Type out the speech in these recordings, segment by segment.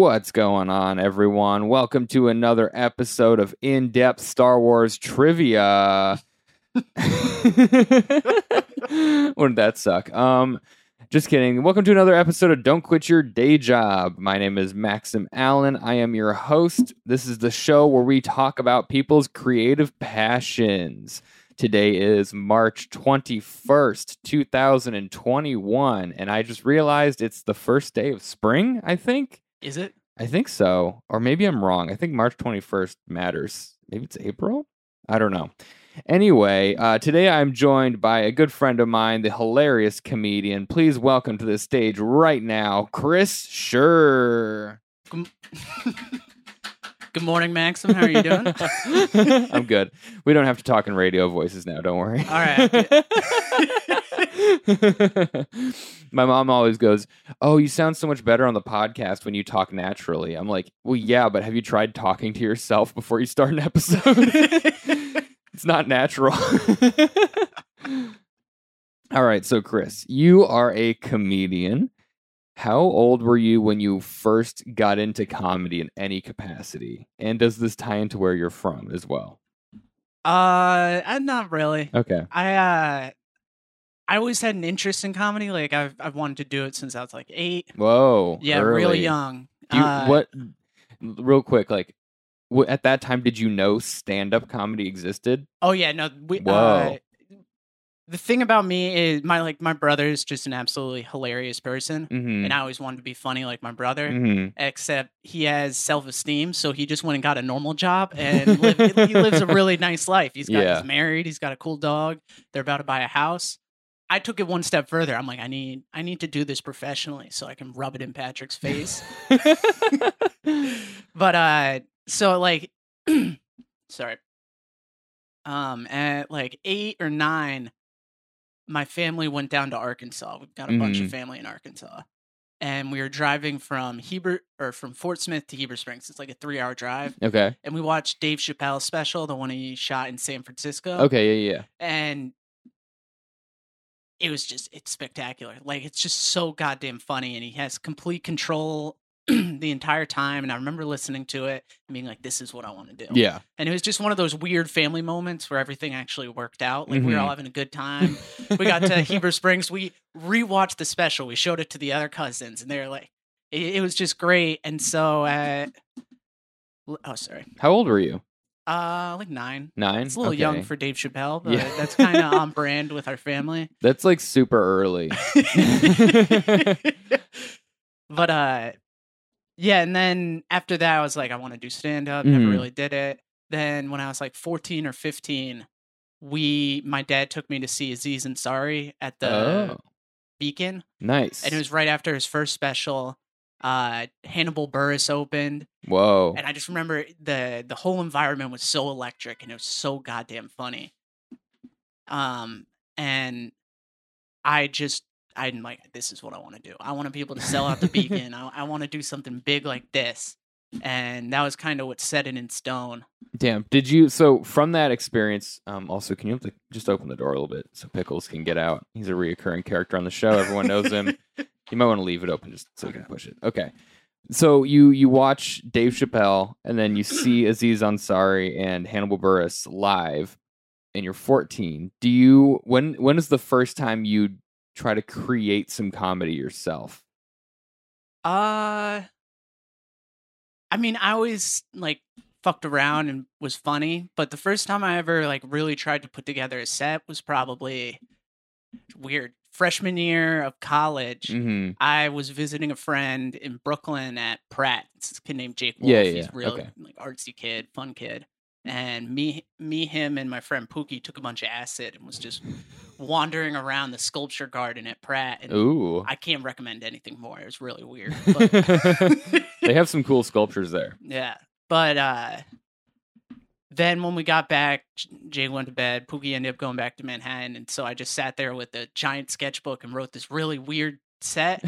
What's going on, everyone? Welcome to another episode of In Depth Star Wars Trivia. Wouldn't that suck? Um, just kidding. Welcome to another episode of Don't Quit Your Day Job. My name is Maxim Allen. I am your host. This is the show where we talk about people's creative passions. Today is March 21st, 2021, and I just realized it's the first day of spring, I think. Is it? I think so. Or maybe I'm wrong. I think March 21st matters. Maybe it's April? I don't know. Anyway, uh, today I'm joined by a good friend of mine, the hilarious comedian. Please welcome to the stage right now, Chris Sure. Good morning, Maxim. How are you doing? I'm good. We don't have to talk in radio voices now. Don't worry. All right. My mom always goes, "Oh, you sound so much better on the podcast when you talk naturally." I'm like, "Well, yeah, but have you tried talking to yourself before you start an episode?" it's not natural. All right, so Chris, you are a comedian. How old were you when you first got into comedy in any capacity? And does this tie into where you're from as well? Uh, I'm not really. Okay. I uh, I always had an interest in comedy. Like I've I've wanted to do it since I was like eight. Whoa. Yeah, early. really young. Do you, Uh, what? Real quick, like, wh- at that time, did you know stand-up comedy existed? Oh yeah, no. We, Whoa. Uh, the thing about me is my like my brother is just an absolutely hilarious person, Mm-hmm. and I always wanted to be funny like my brother. hmm except he has self-esteem so he just went and got a normal job and he lives a really nice life he's got Yeah. he's married he's got a cool dog they're about to buy a house i took it one step further i'm like i need i need to do this professionally so i can rub it in patrick's face but uh so like sorry um at like eight or nine my family went down to arkansas we've got a bunch Mhm. of family in arkansas and we were driving from Heber or from Fort Smith to Heber Springs. It's like a three hour drive. okay. And we watched Dave Chappelle's special, the one he shot in San Francisco. Okay. Yeah. Yeah. And it was just it's spectacular. Like it's just so goddamn funny and he has complete control the entire time. And I remember listening to it and being like, this is what I want to do. Yeah. And it was just one of those weird family moments where everything actually worked out. Like we were all having a good time. we got to Heber Springs. We rewatched the special. We showed it to the other cousins, and they were like, it, it was just great. And so, uh, oh, sorry, How old were you? Uh, like nine. Nine. It's a little Okay. young for Dave Chappelle, but Yeah. that's kind of on brand with our family. That's like super early. but uh, yeah. And then after that, I was like, I want to do stand up. Never Mhm. really did it. Then when I was like fourteen or fifteen, we my dad took me to see Aziz Ansari at the oh, Beacon. nice. and it was right after his first special. Uh, Hannibal Buress opened, Whoa. and I just remember the the whole environment was so electric, and it was so goddamn funny. Um, and I just I'm like, this is what I want to do. I want to be able to sell out the Beacon. I, I want to do something big like this, and that was kind of what set it in stone. Damn. Did you? So from that experience, um, also, can you just open the door a little bit so Pickles can get out? He's a reoccurring character on the show. Everyone knows him. you might want to leave it open just so you can push it. Okay. So you you watch Dave Chappelle and then you see Aziz Ansari and Hannibal Buress live, and you're 14. Do you when when is the first time you try to create some comedy yourself? Uh I mean, I always like fucked around and was funny, but the first time I ever like really tried to put together a set was probably weird. Freshman year of college, Mm-hmm. I was visiting a friend in Brooklyn at Pratt. It's a kid named Jake Wolf. Yeah, yeah, He's real Okay. like artsy kid, fun kid. And me, me, him, and my friend Pookie took a bunch of acid and was just wandering around the sculpture garden at Pratt. And Ooh. I can't recommend anything more. It was really weird. But they have some cool sculptures there. yeah. But uh then when we got back, Jay went to bed. Pookie ended up going back to Manhattan, and so I just sat there with a giant sketchbook and wrote this really weird set.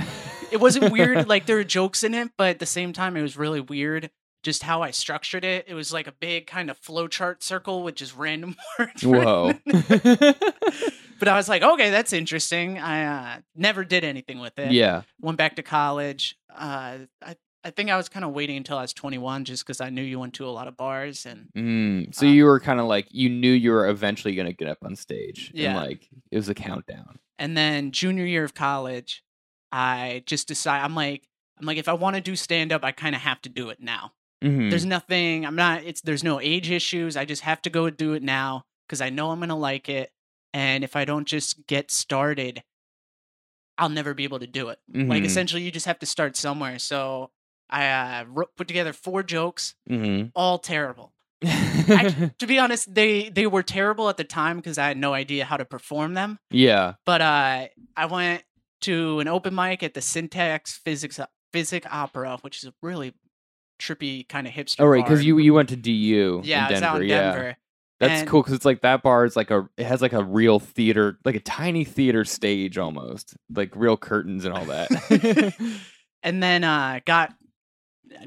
It wasn't weird, like there were jokes in it, but at the same time, it was really weird just how I structured it. It was like a big kind of flowchart circle with just random words. Whoa. but I was like, okay, that's interesting. I uh, never did anything with it yeah. went back to college. Uh, I I think I was kind of waiting until I was 21 just because I knew you went to a lot of bars and Mm, so Uh, you were kind of like you knew you were eventually going to get up on stage. Yeah. And like it was a countdown. and then junior year of college, I just decided I'm like I'm like if I want to do stand up, I kind of have to do it now. Mhm. There's nothing. I'm not. It's there's no age issues. I just have to go do it now because I know I'm gonna like it. And if I don't just get started, I'll never be able to do it. Like Mhm. essentially, you just have to start somewhere. So I uh, wrote, put together four jokes, Mhm. all terrible. Act- to be honest, they they were terrible at the time because I had no idea how to perform them. yeah. But uh, I went to an open mic at the Syntax Physics Physic Opera, which is a really trippy kind of hipster. Oh right, because you you went to DU. yeah, in out in Yeah. Denver. That's And- cool because it's like that bar is like a it has like a real theater, like a tiny theater stage almost, like real curtains and all that. and then uh got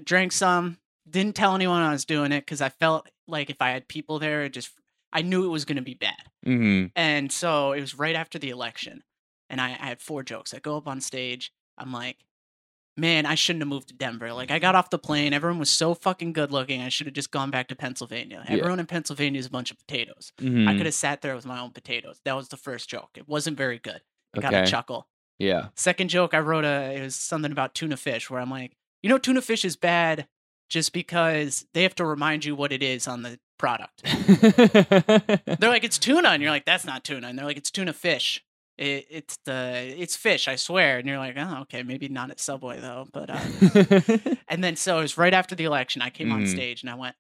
drank some didn't tell anyone i was doing it because i felt like if i had people there it just i knew it was going to be bad hmm and so it was right after the election and I, I had four jokes i go up on stage i'm like man i shouldn't have moved to denver. Like i got off the plane. Everyone was so fucking good looking. I should have just gone back to pennsylvania. Yeah. everyone in pennsylvania is a bunch of potatoes. Hmm i could have sat there with my own potatoes. That was the first joke. It wasn't very good. I got a chuckle. Yeah. Second joke I wrote a it was something about tuna fish where I'm like, you know, tuna fish is bad just because they have to remind you what it is on the product. They're like, it's tuna, and you're like, that's not tuna, and they're like, it's tuna fish. It, it's the it's fish, I swear, and you're like, oh, okay, maybe not at Subway though, but uh, and then so it was right after the election. I came on Mhm. stage and I went,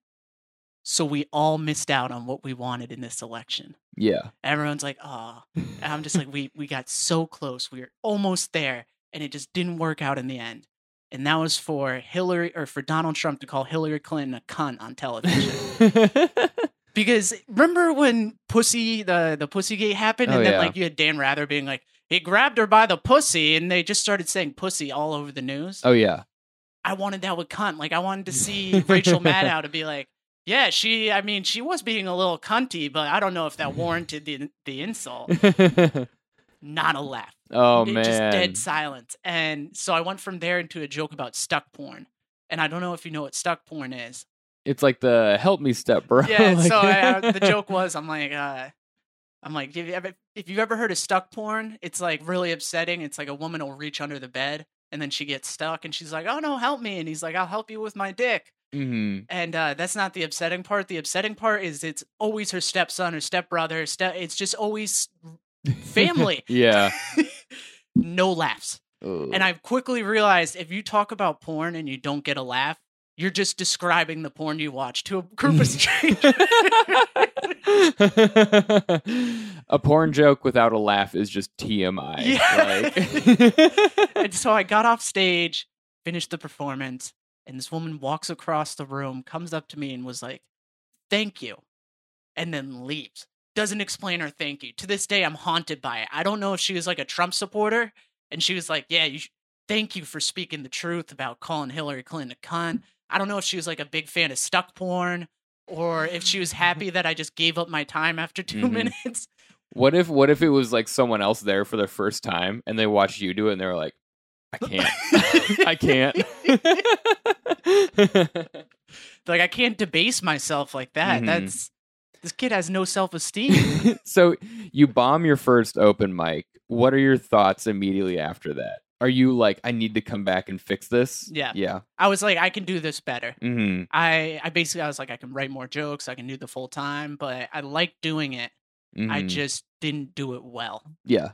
so we all missed out on what we wanted in this election. yeah. Everyone's like, oh, and I'm just like, we we got so close. We were almost there, and it just didn't work out in the end. And that was for Hillary or for Donald Trump to call Hillary Clinton a cunt on television. because remember when Pussy the the Pussygate happened, Oh, and then yeah. like you had Dan Rather being like, he grabbed her by the pussy, and they just started saying pussy all over the news. oh yeah. I wanted that with cunt. Like I wanted to see Rachel Maddow to be like, yeah, she. I mean, she was being a little cunty, but I don't know if that warranted the the insult. Not a laugh. oh It man. Just dead silence. And so I went from there into a joke about stuck porn. And I don't know if you know what stuck porn is. It's like the help me step, bro. Yeah. Like- so I, uh, the joke was, I'm like, uh, I'm like, if you ever, if you've ever heard of stuck porn, it's like really upsetting. It's like a woman will reach under the bed and then she gets stuck and she's like, oh no, help me. And he's like, I'll help you with my dick. Mhm. And uh, that's not the upsetting part. The upsetting part is it's always her stepson or stepbrother. Step, it's just always family. yeah. no laughs. Ugh. And I've quickly realized if you talk about porn and you don't get a laugh, you're just describing the porn you watch to a group of strangers. a porn joke without a laugh is just TMI. Yeah. Like- and so I got off stage, finished the performance, and this woman walks across the room, comes up to me, and was like, Thank you. And then leaves. Doesn't explain her thank you. To this day, I'm haunted by it. I don't know if she was like a Trump supporter and she was like, Yeah, you sh- thank you for speaking the truth about calling Hillary Clinton a cunt. I don't know if she was like a big fan of stuck porn or if she was happy that I just gave up my time after 2 Mhm. minutes. what if what if it was like someone else there for the first time and they watched you do it and they were like, I can't. I can't. like I can't debase myself like that. Mhm. That's this kid has no self esteem. so you bomb your first open mic. What are your thoughts immediately after that? Are you like, I need to come back and fix this? Yeah. Yeah. I was like, I can do this better. hmm I I basically I was like, I can write more jokes, I can do the full time, but I like doing it. I Mhm. just didn't do it well. Yeah.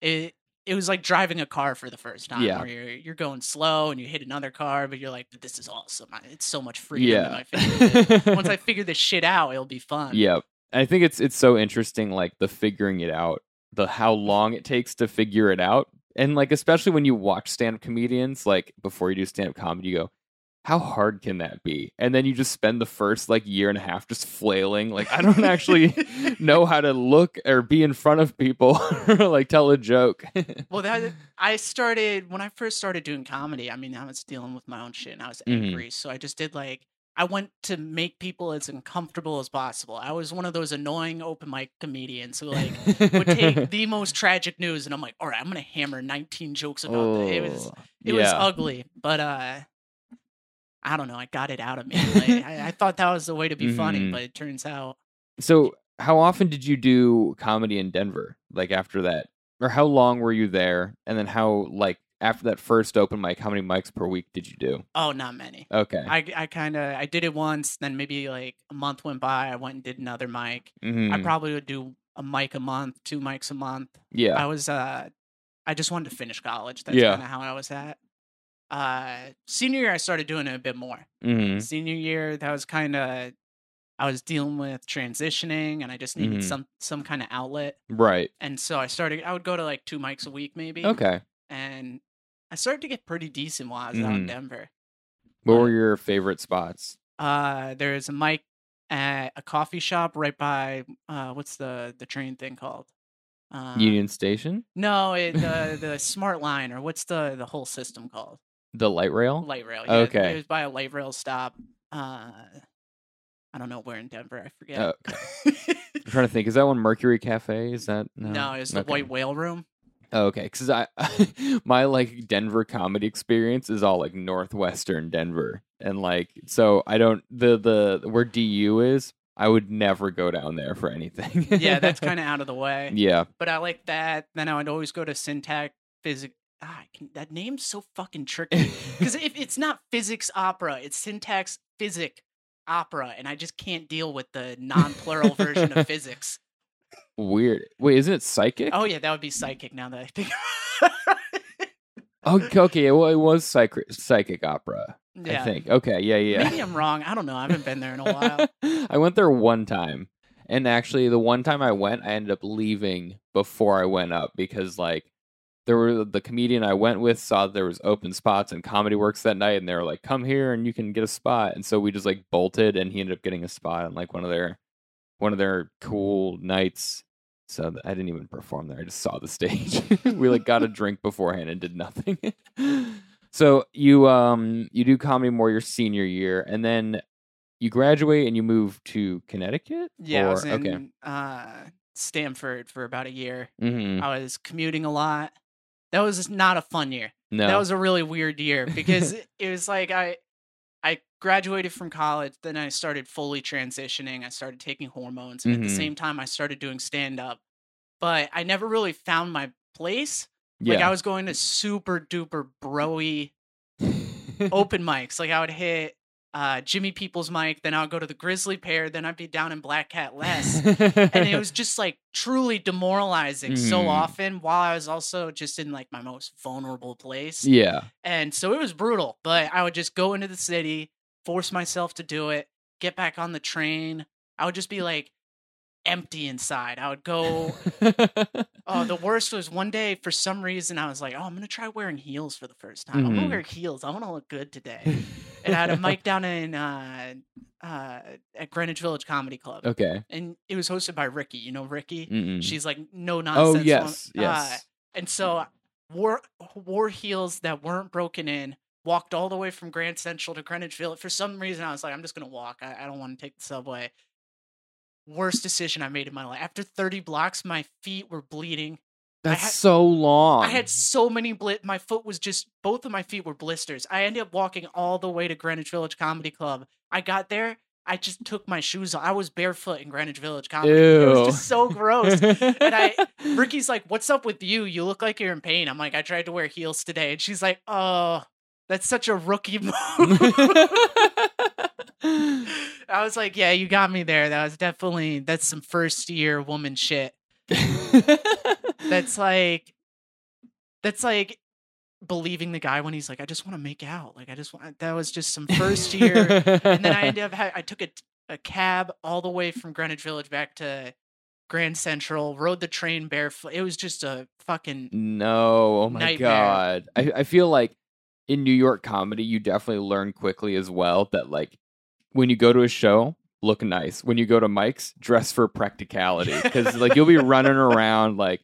It it was like driving a car for the first time, Yeah. where you're you're going slow and you hit another car, but you're like, this is awesome. It's so much freedom. Yeah. I Once I figure this shit out, it'll be fun. Yep. I think it's it's so interesting, like the figuring it out, the how long it takes to figure it out, and like especially when you watch stand up comedians, like before you do stand up comedy, you go, how hard can that be? And then you just spend the first like year and a half just flailing, like I don't actually know how to look or be in front of people or like tell a joke. Well, that I started when I first started doing comedy. I mean, I was dealing with my own shit and I was Mhm. angry, so I just did like I went to make people as uncomfortable as possible. I was one of those annoying open mic comedians who like would take the most tragic news, and I'm like, all right, I'm gonna hammer 19 jokes about it. It was Oh, it was ugly, but uh, I don't know. I got it out of me. Like, I, I thought that was the way to be funny, Mhm. but it turns out So, how often did you do comedy in Denver? Like after that, or how long were you there? And then how like after that first open mic, how many mics per week did you do? oh, not many. Okay. I I kind of I did it once, then maybe like a month went by. I went and did another mic. I Mhm. probably would do a mic a month, two mics a month. yeah. I was uh I just wanted to finish college. That's Yeah. kind of how I was at. Uh senior year I started doing it a bit more. hmm Senior year that was kind of I was dealing with transitioning and I just needed Mhm. some some kind of outlet. Right. And so I started I would go to like two mics a week maybe. Okay. And I started to get pretty decent while I was out in Mhm. Denver. What were your favorite spots? Uh there's a mic at a coffee shop right by uh what's the the train thing called? Uh, Union Station, No, it, the the smart line or what's the the whole system called? the light rail. Light rail. Yeah, Okay. It was by a light rail stop. Uh, I don't know where in Denver. I forget. Oh, I'm trying to think. Is that one Mercury Cafe? Is that no? no, it was the Okay. White Whale Room. Oh, okay, because I my like Denver comedy experience is all like northwestern Denver, and like so I don't the the where DU is. I would never go down there for anything. Yeah, that's kind of out of the way. yeah. But I like that. Then I would always go to Syntax Physics. Ah, can, that name's so fucking tricky. Because if it's not physics opera, it's syntax physic opera, and I just can't deal with the non-plural version of physics. Weird. Wait, isn't it psychic? Oh yeah, that would be psychic. Now that I think. Oh, okay, okay. Well, it was psychic psychic opera. yeah. I think. Okay, yeah, yeah. Maybe I'm wrong. I don't know. I haven't been there in a while. I went there one time. And actually the one time I went, I ended up leaving before I went up because like there were the comedian I went with saw that there was open spots and comedy works that night and they were like, Come here and you can get a spot. And so we just like bolted and he ended up getting a spot on like one of their one of their cool nights. So I didn't even perform there. I just saw the stage. we like got a drink beforehand and did nothing. so you um you do comedy more your senior year and then you graduate and you move to Connecticut? Yeah, I was in okay. uh, Stamford for about a year. hmm I was commuting a lot. That was not a fun year. No. That was a really weird year because it was like I I graduated from college, then I started fully transitioning. I started taking hormones, and at Mhm. the same time, I started doing stand up. But I never really found my place. yeah. Like I was going to super duper broy open mics. Like I would hit uh, Jimmy People's mic, then I'll go to the Grisly Pear, then I'd be down in Black Cat LES. and it was just like truly demoralizing so Mhm. often while I was also just in like my most vulnerable place. yeah. And so it was brutal, but I would just go into the city, force myself to do it, get back on the train. I would just be like empty inside. I would go Oh, the worst was one day for some reason I was like, "Oh, I'm gonna try wearing heels for the first time. I'm Mhm. gonna wear heels. I want to look good today." And I had a mic down in uh, uh, at Greenwich Village Comedy Club, okay. and it was hosted by Ricky. You know Ricky? Mm-mm. She's like no nonsense. oh nonsense. yes. Uh, yes. and so wore wore heels that weren't broken in. Walked all the way from Grand Central to Greenwich Village. For some reason, I was like, I'm just gonna walk. I, I don't want to take the subway. Worst decision I made in my life. After 30 blocks, my feet were bleeding. That's had- so long. I had so many blit. My foot was just both of my feet were blisters. I ended up walking all the way to Greenwich Village Comedy Club. I got there. I just took my shoes off. I was barefoot in Greenwich Village Comedy. It was Ew. just so gross. and I, Ricky's like, "What's up with you? You look like you're in pain." I'm like, "I tried to wear heels today," and she's like, "Oh, that's such a rookie move." I was like, "Yeah, you got me there. That was definitely that's some first year woman shit." That's like, that's like believing the guy when he's like, "I just want to make out." Like, I just want. That was just some first year and then I ended up ha- I took a, a cab all the way from Greenwich Village back to Grand Central, rode the train barefoot. It was just a fucking No, oh my Nightmare. god. I, I feel like in New York comedy, you definitely learn quickly as well that like when you go to a show, look nice. When you go to mics, dress for practicality because like you'll be running around like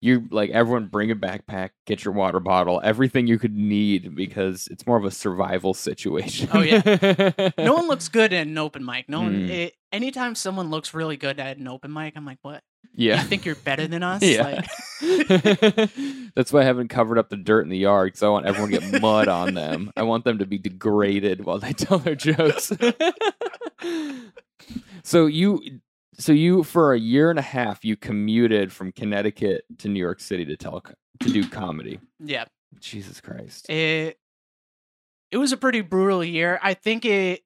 you like everyone bring a backpack, get your water bottle, everything you could need because it's more of a survival situation. Oh, yeah. no one looks good at an open mic. No one. Mm. It, anytime someone looks really good at an open mic, I'm like, what? Yeah. You think you're better than us? Yeah. Like, That's why I haven't covered up the dirt in the yard because I want everyone to get mud on them. I want them to be degraded while they tell their jokes. so you, so you for a year and a half, you commuted from Connecticut to New York City to tell to do comedy. yeah. Jesus Christ. It it was a pretty brutal year. I think it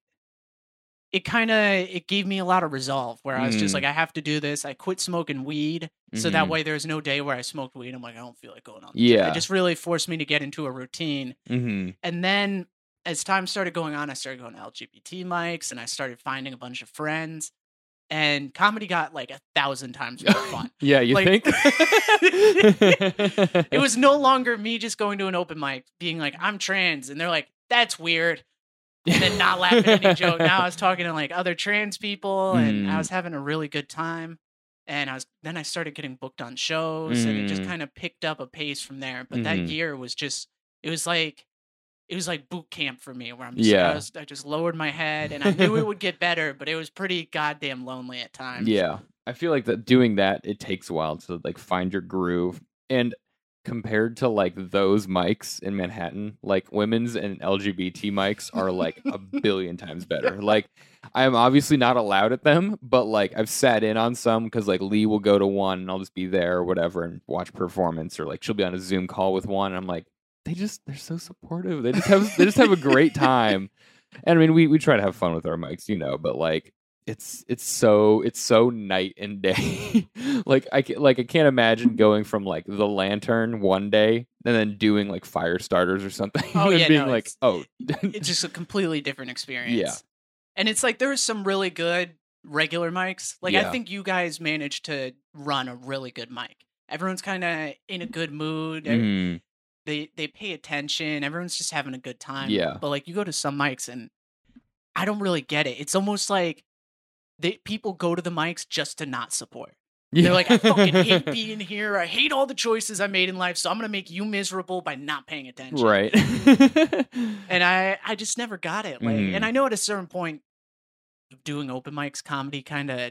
it kind of it gave me a lot of resolve where I was just Mm. like I have to do this. I quit smoking weed. So that Mhm. way there's no day where I smoked weed. I'm like I don't feel like going on. Yeah. It just really forced me to get into a routine. hmm And then as time started going on, I started going to LGBT mics and I started finding a bunch of friends. And comedy got like a thousand times more fun. Yeah, you Like- think? it was no longer me just going to an open mic being like, I'm trans. And they're like, that's weird. And then not laughing at any joke. Now I was talking to like other trans people and I Mm. was having a really good time. And I was then I started getting booked on shows and it just Mm. kind of picked up a pace from there. But that Mhm. year was just it was like it was like boot camp for me where I'm just Yeah. I, was, I just lowered my head and I knew it would get better, but it was pretty goddamn lonely at times. Yeah. I feel like that doing that it takes a while to like find your groove. And compared to like those mics in Manhattan, like women's and LGBT mics are like a billion times better. Like I'm obviously not allowed at them, but like I've sat in on some because like Lee will go to one and I'll just be there or whatever and watch performance or like she'll be on a Zoom call with one and I'm like, they just they're so supportive. They just have they just have a great time. And I mean we we try to have fun with our mics, you know, but like it's it's so it's so night and day. like I like I can't imagine going from like the lantern one day and then doing like fire starters or something. Oh, and yeah, being no, like, it's- oh, it's just a completely different experience. Yeah, And it's like there was some really good regular mics. Like Yeah. I think you guys managed to run a really good mic. Everyone's kind of in a good mood. Mhm. They they pay attention. Everyone's just having a good time. Yeah. But like you go to some mics and I don't really get it. It's almost like they people go to the mics just to not support. They're like, I fucking hate being here. I hate all the choices I made in life, so I'm gonna make you miserable by not paying attention. right. and I I just never got it. Like, Mhm. and I know at a certain point, doing open mics comedy kind of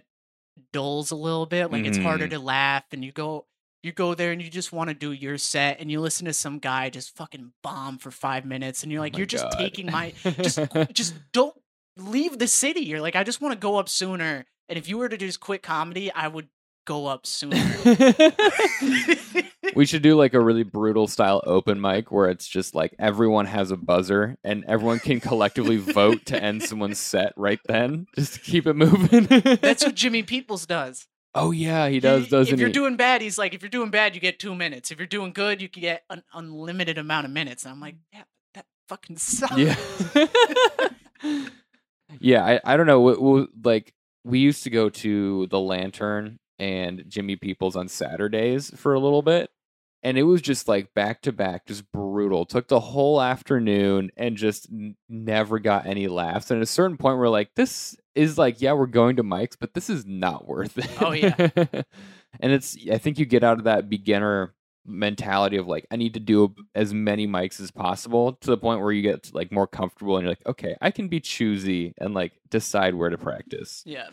dulls a little bit. Like it's harder Mhm. to laugh, and you go you go there and you just want to do your set, and you listen to some guy just fucking bomb for five minutes, and you're Oh like, my you're just taking my just just don't leave the city. You're like, I just want to go up sooner. And if you were to just quit comedy, I would go up sooner. we should do like a really brutal style open mic where it's just like everyone has a buzzer and everyone can collectively vote to end someone's set right then just to keep it moving. That's what Jimmy Peoples does. Oh yeah, he does, He- doesn't If you're he? doing bad, he's like, if you're doing bad, you get two minutes. If you're doing good, you can get an unlimited amount of minutes. And I'm like, yeah, that fucking sucks. yeah. yeah, I, I don't know. We, we, like we used to go to the Lantern and Jimmy Peoples on Saturdays for a little bit. And it was just like back to back, just brutal. Took the whole afternoon and just n- never got any laughs. And at a certain point, we're like, this is like, yeah, we're going to mics, but this is not worth it. Oh, yeah. and it's, I think you get out of that beginner mentality of like, I need to do as many mics as possible to the point where you get like more comfortable and you're like, okay, I can be choosy and like decide where to practice. Yeah.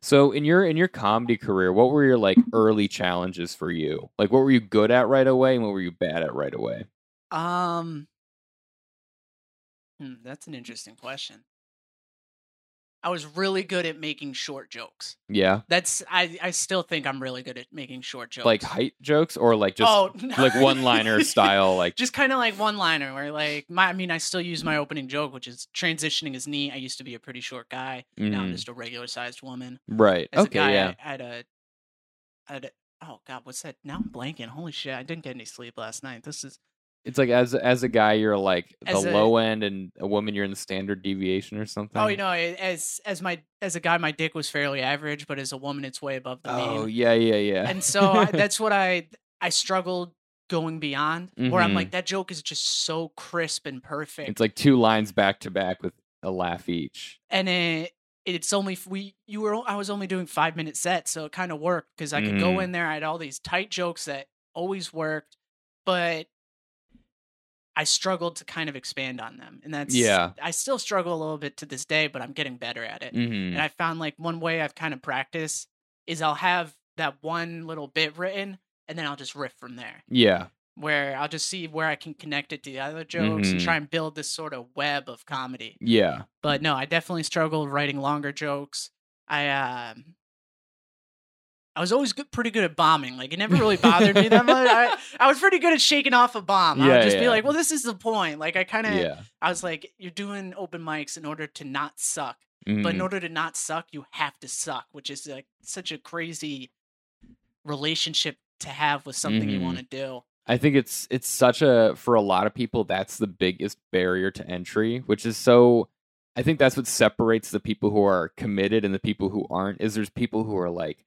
So in your in your comedy career, what were your like early challenges for you? Like what were you good at right away and what were you bad at right away? Um, hmm, that's an interesting question. I was really good at making short jokes. Yeah. That's I. I still think I'm really good at making short jokes. Like height jokes or like just oh, like one-liner style like just kind of like one liner where like my I mean I still use my opening joke which is transitioning his knee. I used to be a pretty short guy. Now I'm Mhm. just a regular sized woman. right. As okay, guy, yeah. I, I had a I had a oh god, what's that? Now I'm blanking. Holy shit, I didn't get any sleep last night. This is It's like as as a guy you're like the a- low end and a woman you're in the standard deviation or something. oh you know as as my as a guy my dick was fairly average, but as a woman it's way above the mean. Oh, yeah, yeah, yeah. And so I, that's what I I struggled going beyond where I'm like that joke is just so crisp and perfect. it's like two lines back to back with a laugh each. and it it's only we you were I was only doing five minute sets, so it kind of worked because I could go Mm. in there. I had all these tight jokes that always worked, but I struggled to kind of expand on them, and that's Yeah. I still struggle a little bit to this day, but I'm getting better at it. Mhm. And I found like one way I've kind of practiced is I'll have that one little bit written, and then I'll just riff from there. Yeah. Where I'll just see where I can connect it to the other jokes and Mhm. try and build this sort of web of comedy. Yeah. But no, I definitely struggle writing longer jokes. I um I was always good, pretty good at bombing. Like it never really bothered me that much. I, I was pretty good at shaking off a bomb. I would just be like, "Well, this is the point." Like I kind of, Yeah. I was like, "You're doing open mics in order to not suck, but in Mhm. order to not suck, you have to suck," which is like such a crazy relationship to have with something you Mhm. want to do. I think it's it's such a for a lot of people that's the biggest barrier to entry, which is so I think that's what separates the people who are committed and the people who aren't is there's people who are like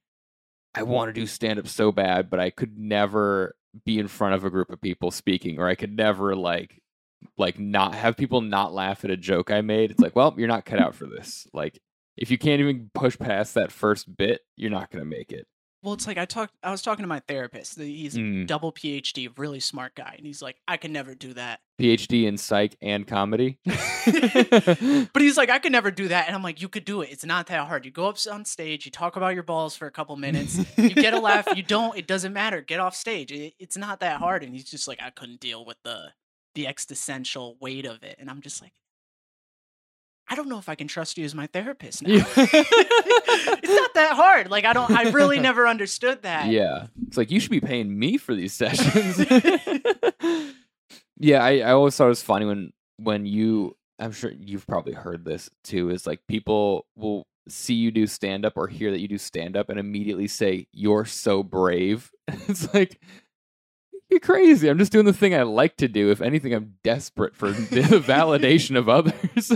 I want to do stand up so bad, but I could never be in front of a group of people speaking or I could never like like not have people not laugh at a joke I made. It's like, well, you're not cut out for this. Like if you can't even push past that first bit, you're not to make it. Well, it's like I talked. I was talking to my therapist. He's a Mm. double PhD, really smart guy, and he's like, "I can never do that." PhD in psych and comedy. But he's like, I could never do that. And I'm like, you could do it. It's not that hard. You go up on stage, you talk about your balls for a couple minutes, you get a laugh, you don't, it doesn't matter. Get off stage. It, it's not that hard. And he's just like, I couldn't deal with the the existential weight of it. And I'm just like, I don't know if I can trust you as my therapist now. Yeah. it's not that hard. Like I don't I really never understood that. Yeah. It's like you should be paying me for these sessions. yeah, I, I always thought it was funny when when you I'm sure you've probably heard this too, is like people will see you do stand up or hear that you do stand up and immediately say, You're so brave. it's like you're crazy. I'm just doing the thing I like to do. If anything, I'm desperate for the validation of others.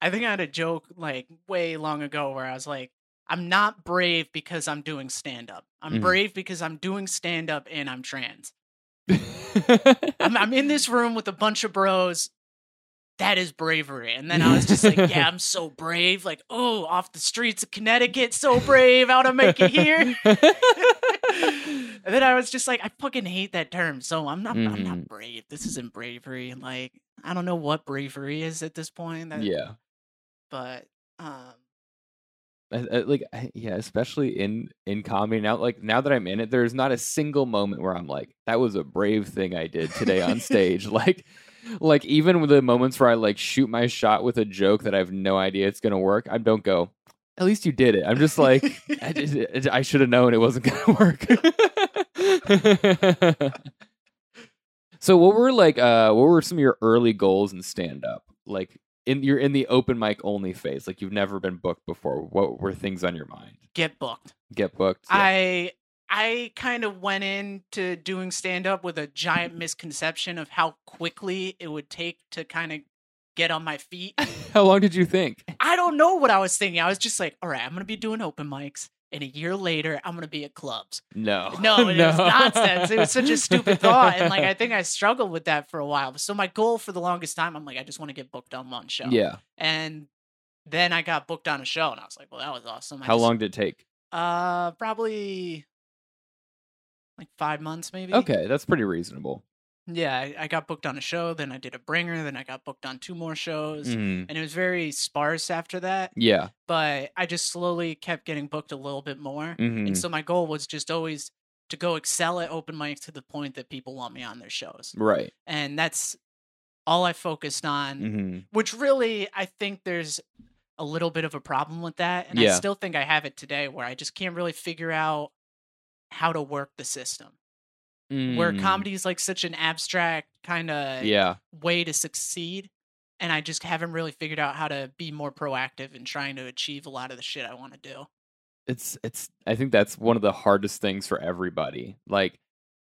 I think I had a joke like way long ago where I was like, I'm not brave because I'm doing stand up. I'm Mhm. brave because I'm doing stand up and I'm trans. I'm, I'm in this room with a bunch of bros. That is bravery. And then I was just like, yeah, I'm so brave. Like, oh, off the streets of Connecticut, so brave. How to make it here. and then I was just like, I fucking hate that term. So I'm not, I'm Mhm. not brave. This isn't bravery. And like, I don't know what bravery is at this point. That, yeah. But um, I- I- like I- yeah especially in in comedy now like now that i'm in it there's not a single moment where i'm like that was a brave thing i did today on stage like like even with the moments where i like shoot my shot with a joke that i have no idea it's gonna work i don't go at least you did it. I'm just like i, did- I should have known it wasn't gonna work. So what were like uh what were some of your early goals in stand up like in you're in the open mic only phase like you've never been booked before. What were things on your mind? Get booked. get booked Yeah. I I kind of went into doing stand up with a giant misconception of how quickly it would take to kind of get on my feet. how long did you think I don't know what I was thinking. I was just like, all right, I'm going to be doing open mics. And a year later, I'm going to be at clubs. no No, it no. was nonsense. It was such a stupid thought. And like, I think I struggled with that for a while. So my goal for the longest time, I'm like, I just want to get booked on one show. yeah And then I got booked on a show and I was like, well, that was awesome. I how just- long did it take Uh, probably like five months, maybe. okay that's pretty reasonable Yeah, I, I got booked on a show, then I did a bringer, then I got booked on two more shows, Mhm. and it was very sparse after that. yeah But I just slowly kept getting booked a little bit more, Mhm. and so my goal was just always to go excel at open mics to the point that people want me on their shows, right and that's all I focused on. hmm Which really, I think there's a little bit of a problem with that, and I still think I have it today, where I just can't really figure out how to work the system. Where comedy is like such an abstract kind of Mm. yeah way to succeed, and I just haven't really figured out how to be more proactive in trying to achieve a lot of the shit I want to do. it's it's i think that's one of the hardest things for everybody like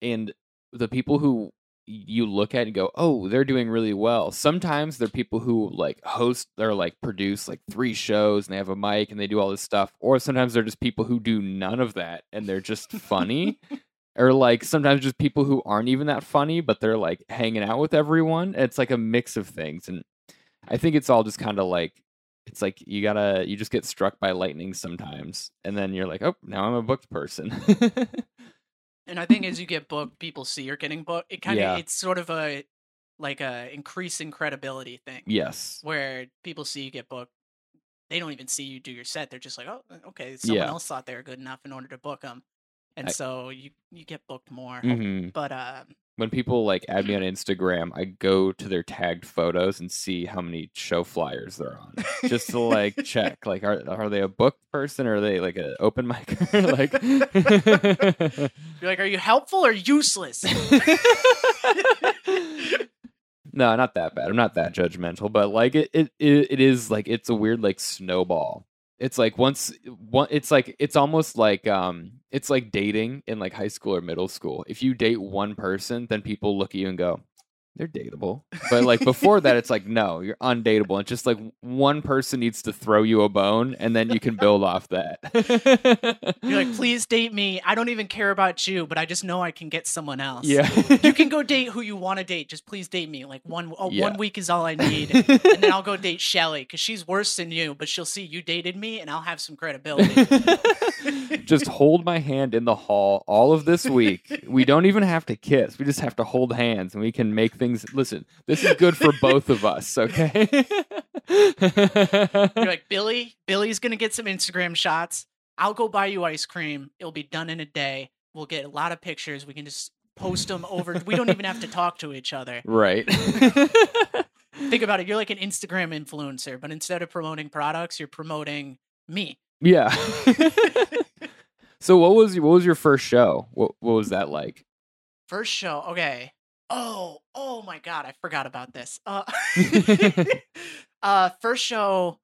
and the people who you look at and go oh they're doing really well. Sometimes they're people who like host or like produce like three shows and they have a mic and they do all this stuff or sometimes they're just people who do none of that and they're just funny or like sometimes just people who aren't even that funny but they're like hanging out with everyone. It's like a mix of things and i think it's all just kind of like it's like you gotta you just get struck by lightning sometimes and then you're like oh now i'm a booked person And I think as you get booked, people see you're getting booked. It kind of Yeah. it's sort of a like a increasing credibility thing. yes where people see you get booked, they don't even see you do your set. They're just like, oh, okay, someone Yeah. else thought they were good enough in order to book them, and I- so you you get booked more. hmm But uh, When people like add me on Instagram, I go to their tagged photos and see how many show flyers they're on, just to like check. Like, are are they a booked person or are they like an open mic? like, you're like, are you helpful or useless? no, not that bad. I'm not that judgmental, but like it, it, it, it is like it's a weird like snowball. It's like once one, it's like it's almost like um, it's like dating in like high school or middle school. If you date one person, then people look at you and go, they're dateable. But like before that, it's like no, you're undateable. It's just like one person needs to throw you a bone, and then you can build off that. You're like, please date me. I don't even care about you, but I just know I can get someone else. yeah, You can go date who you want to date. Just please date me. Like one, oh, Yeah. one week is all I need, and then I'll go date Shelly because she's worse than you, but she'll see you dated me, and I'll have some credibility. just hold my hand in the hall all of this week. We don't even have to kiss. We just have to hold hands and we can make things listen. This is good for both of us, okay? You're like, Billy, Billy's gonna get some Instagram shots. I'll go buy you ice cream. It'll be done in a day. We'll get a lot of pictures. We can just post them over. We don't even have to talk to each other. right. Think about it. You're like an Instagram influencer, but instead of promoting products, you're promoting me. yeah. so what was what was your first show? What what was that like? First show. Okay. Oh, oh my god, I forgot about this. Uh, uh first show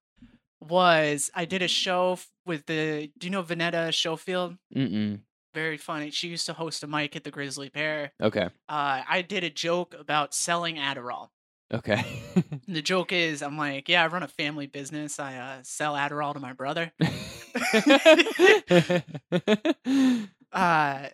was I did a show with the do you know Vanetta Schofield? Mm-mm. Very funny. She used to host a mic at the Grizzly Bear. Okay. Uh I did a joke about selling Adderall. Okay. The joke is I'm like, yeah, I run a family business. I uh, sell Adderall to my brother. Uh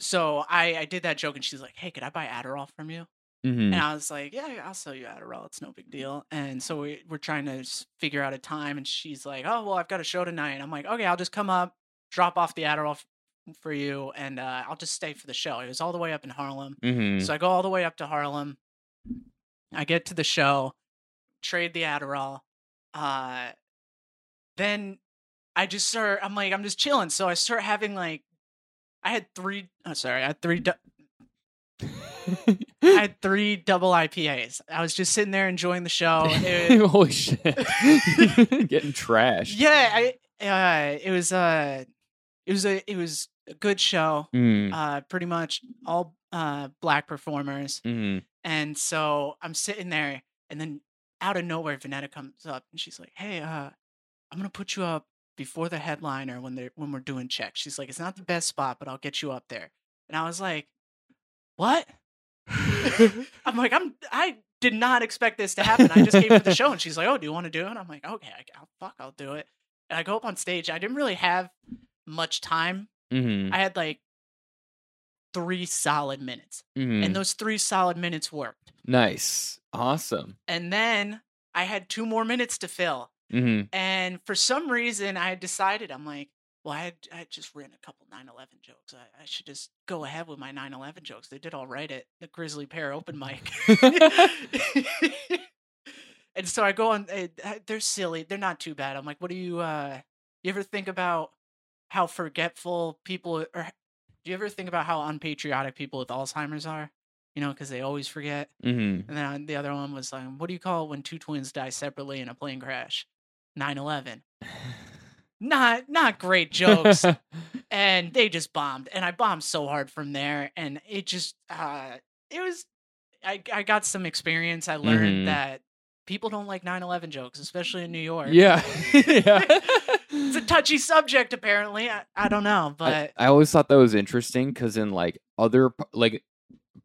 so I I did that joke and she's like, "Hey, could I buy Adderall from you?" Mhm. And I was like, yeah, I'll sell you Adderall. It's no big deal. And so we, we're trying to figure out a time. And she's like, oh, well, I've got a show tonight. I'm like, okay, I'll just come up, drop off the Adderall f- for you, and uh, I'll just stay for the show. It was all the way up in Harlem. Mhm. So I go all the way up to Harlem. I get to the show, trade the Adderall. Uh, then I just start, I'm like, I'm just chilling. So I start having like, I had three, oh, sorry, I had three. du- I had three double IPAs. I was just sitting there enjoying the show. It- Holy shit. Getting trashed. yeah, I uh, it was uh, it was a it was a good show. Mm. Uh, pretty much all uh black performers, Mhm. and so I'm sitting there, and then out of nowhere, Vanetta comes up and she's like, "Hey, uh, I'm gonna put you up before the headliner when they're when we're doing checks." She's like, "It's not the best spot, but I'll get you up there." And I was like, "What?" I'm like, I'm I did not expect this to happen. I just came for the show, and she's like, "Oh, do you want to do it?" I'm like, "Okay, I'll, fuck, I'll do it." And I go up on stage. I didn't really have much time. Mhm. I had like three solid minutes, Mhm. and those three solid minutes worked. Nice. Awesome. And then I had two more minutes to fill, hmm and for some reason, I decided I'm like, well, I had, I just ran a couple 9/11 jokes. I, I should just go ahead with my 9/11 jokes. They did all right at the Grisly Pear open mic. and so I go on. eh, They're silly. They're not too bad. I'm like, what do you? uh You ever think about how forgetful people, or do you ever think about how unpatriotic people with Alzheimer's are? You know, because they always forget. hmm And then the other one was like, what do you call it when two twins die separately in a plane crash? 9/11. Not not great jokes and they just bombed and i bombed so hard from there and it just uh it was i i got some experience i learned Mhm. that people don't like 9-11 jokes especially in new york yeah. yeah. it's a touchy subject apparently i, I don't know but I always thought that was interesting because in like other like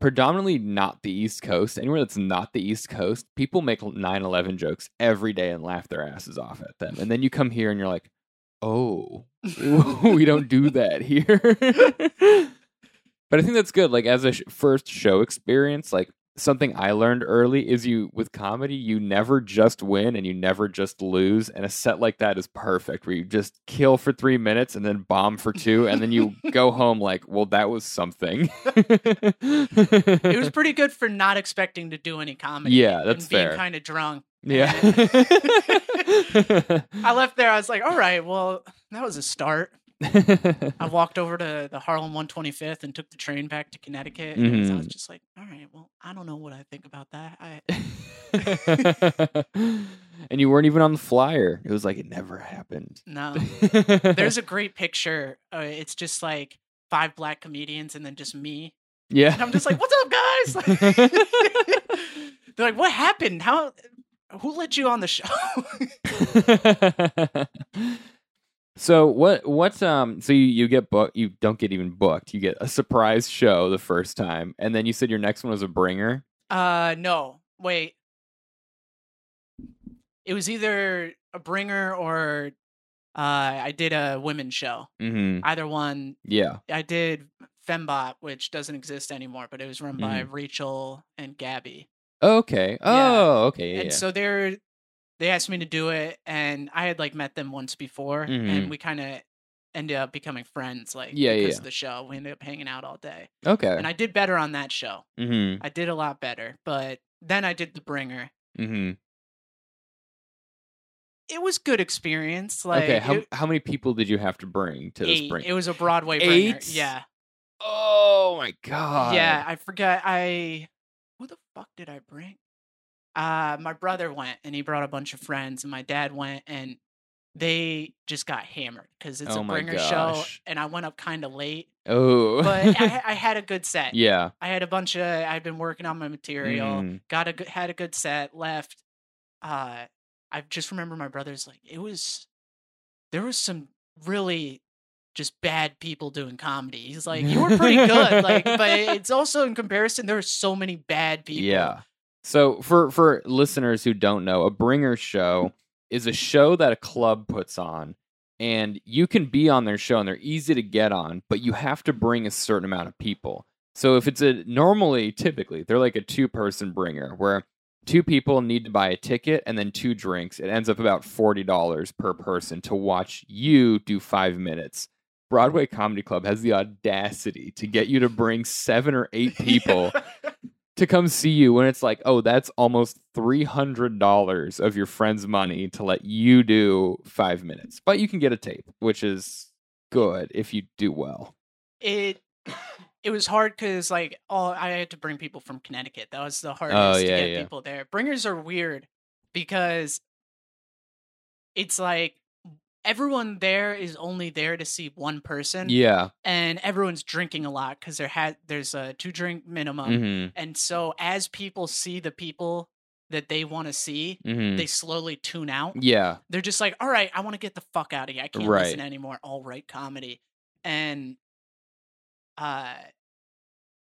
predominantly not the East Coast, anywhere that's not the East Coast, people make 9/11 jokes every day and laugh their asses off at them, and then you come here and you're like, oh, we don't do that here. but I think that's good. Like as a sh- first show experience, like something I learned early is you with comedy, you never just win and you never just lose. And a set like that is perfect, where you just kill for three minutes and then bomb for two, and then you go home like, well, that was something. it was pretty good for not expecting to do any comedy Yeah, that's and being fair. kind of drunk Yeah. I left there. I was like, all right, well, that was a start. I walked over to the Harlem 125th and took the train back to Connecticut. And I was Mhm. just like, all right, well, I don't know what I think about that. I, and you weren't even on the flyer. It was like it never happened. no. There's a great picture. Uh, it's just like five black comedians and then just me. yeah. And I'm just like, what's up, guys? They're like, what happened? How? Who let you on the show? So what what um so you, you get booked you don't get even booked you get a surprise show the first time and then you said your next one was a bringer uh, no, wait. It was either a bringer or uh, I did a women's show. mm-hmm. Either one. yeah I did Fembot, which doesn't exist anymore, but it was run by Rachel and Gabby. okay oh okay yeah, and yeah. so they're they asked me to do it and i had like met them once before Mhm. and we kind of ended up becoming friends like Yeah, yeah, because yeah. of the show we ended up hanging out all day okay and i did better on that show mm-hmm. i did a lot better but then i did the bringer Mm-hmm. it was good experience like okay how, it, how many people did you have to bring to this eight. bring it was a broadway bringer Eight? yeah oh my god yeah i forgot i who the fuck did i bring uh my brother went and he brought a bunch of friends and my dad went and they just got hammered because it's Oh a bringer show and i went up kind of late oh but I, I had a good set. Yeah. I had a bunch of i'd been working on my material Mhm. got a good had a good set left uh i just remember my brother's like it was there was some really just bad people doing comedy. He's like you were pretty good like but it's also in comparison there were so many bad people. Yeah. So for for listeners who don't know, a bringer show is a show that a club puts on and you can be on their show and they're easy to get on, but you have to bring a certain amount of people. So if it's a normally typically they're like a two person bringer where two people need to buy a ticket and then two drinks. It ends up about $40 per person to watch you do 5 minutes. Broadway Comedy Club has the audacity to get you to bring 7 or 8 people to come see you when it's like, oh, that's almost three hundred dollars of your friend's money to let you do five minutes. But you can get a tape, which is good if you do well. it it was hard because like all I had to bring people from Connecticut. That was the oh, hardest to yeah, get yeah. people there. Bringers are weird because it's like everyone there is only there to see one person, Yeah. and everyone's drinking a lot because there had there's a two drink minimum, hmm and so as people see the people that they want to see, hmm they slowly tune out Yeah. they're just like, all right, I want to get the fuck out of here. I can't Right. listen anymore. All right, comedy, and uh,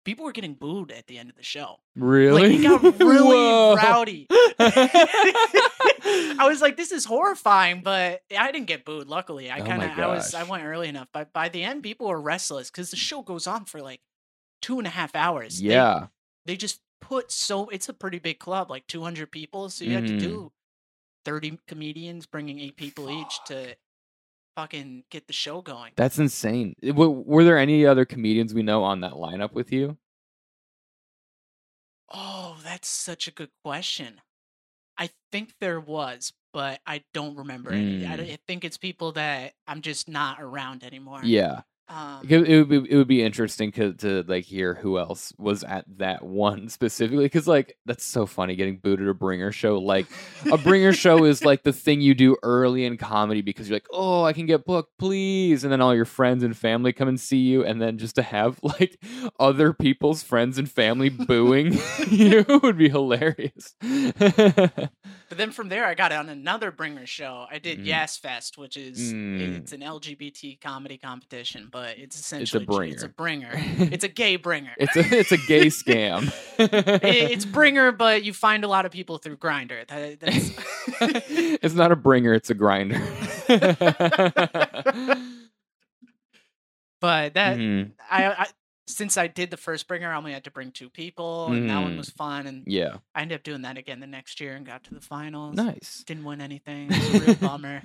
people were getting booed at the end of the show. Really? Like it got really rowdy. I was like, this is horrifying, but I didn't get booed. Luckily, I Oh kind of, I was, I went early enough. But by the end, people were restless because the show goes on for like two and a half hours. Yeah. they just put so it's a pretty big club, like 200 people. So you had to Mhm. do 30 comedians, bringing eight people each to fucking get the show going. That's insane. Uh, W- were there any other comedians we know on that lineup with you? Oh, that's such a good question. I think there was, but I don't remember any. I, Mm. I think it's people that I'm just not around anymore. Yeah. Um, It, would be it would be interesting to, to like hear who else was at that one specifically because like that's so funny getting booted at a bringer show like a bringer show is like the thing you do early in comedy because you're like oh I can get booked please and then all your friends and family come and see you and then just to have like other people's friends and family booing you would be hilarious But then from there, I got on another bringer show. I did Mm. Yas Fest, which is Mm. it's an LGBT comedy competition, but it's essentially It's a bringer. bringer. it's a gay bringer. it's a it's a gay scam It- it's bringer, but you find a lot of people through Grindr. That, it's not a bringer, it's a grinder. but that Mhm. I, I since I did the first bringer, I only had to bring two people, and that one Mm. was fun. And Yeah. I ended up doing that again the next year and got to the finals. Nice. Didn't win anything. It was a real bummer.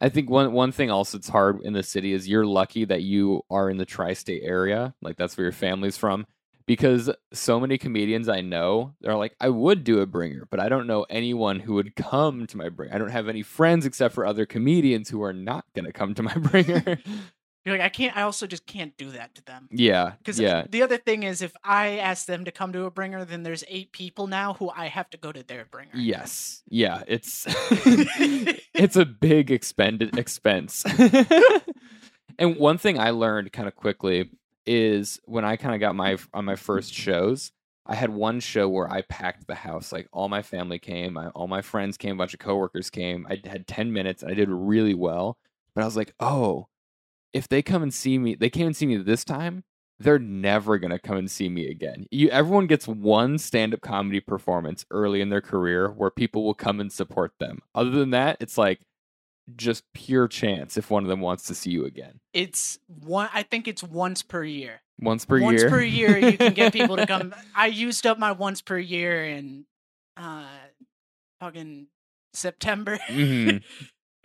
I think one one thing also that's hard in the city is you're lucky that you are in the tri-state area, like that's where your family's from, because so many comedians I know they're like, I would do a bringer, but I don't know anyone who would come to my bringer. I don't have any friends except for other comedians who are not gonna come to my bringer. You're like, I can't. I also just can't do that to them. yeah, Because yeah, the other thing is, if I ask them to come to a bringer, then there's eight people now who I have to go to their bringer. yes, yeah. It's it's a big expended expense. and one thing I learned kind of quickly is when I kind of got my on my first shows, I had one show where I packed the house. Like all my family came, I, all my friends came, a bunch of coworkers came. I had 10 minutes and I did really well. But I was like, "Oh, if they come and see me, they came and see me this time, they're never going to come and see me again." You everyone gets one stand-up comedy performance early in their career where people will come and support them. Other than that, it's like just pure chance if one of them wants to see you again. It's one. I think it's once per year. Once per once year. Once per year, you can get people to come. I used up my once per year in, uh, fucking September. Mhm.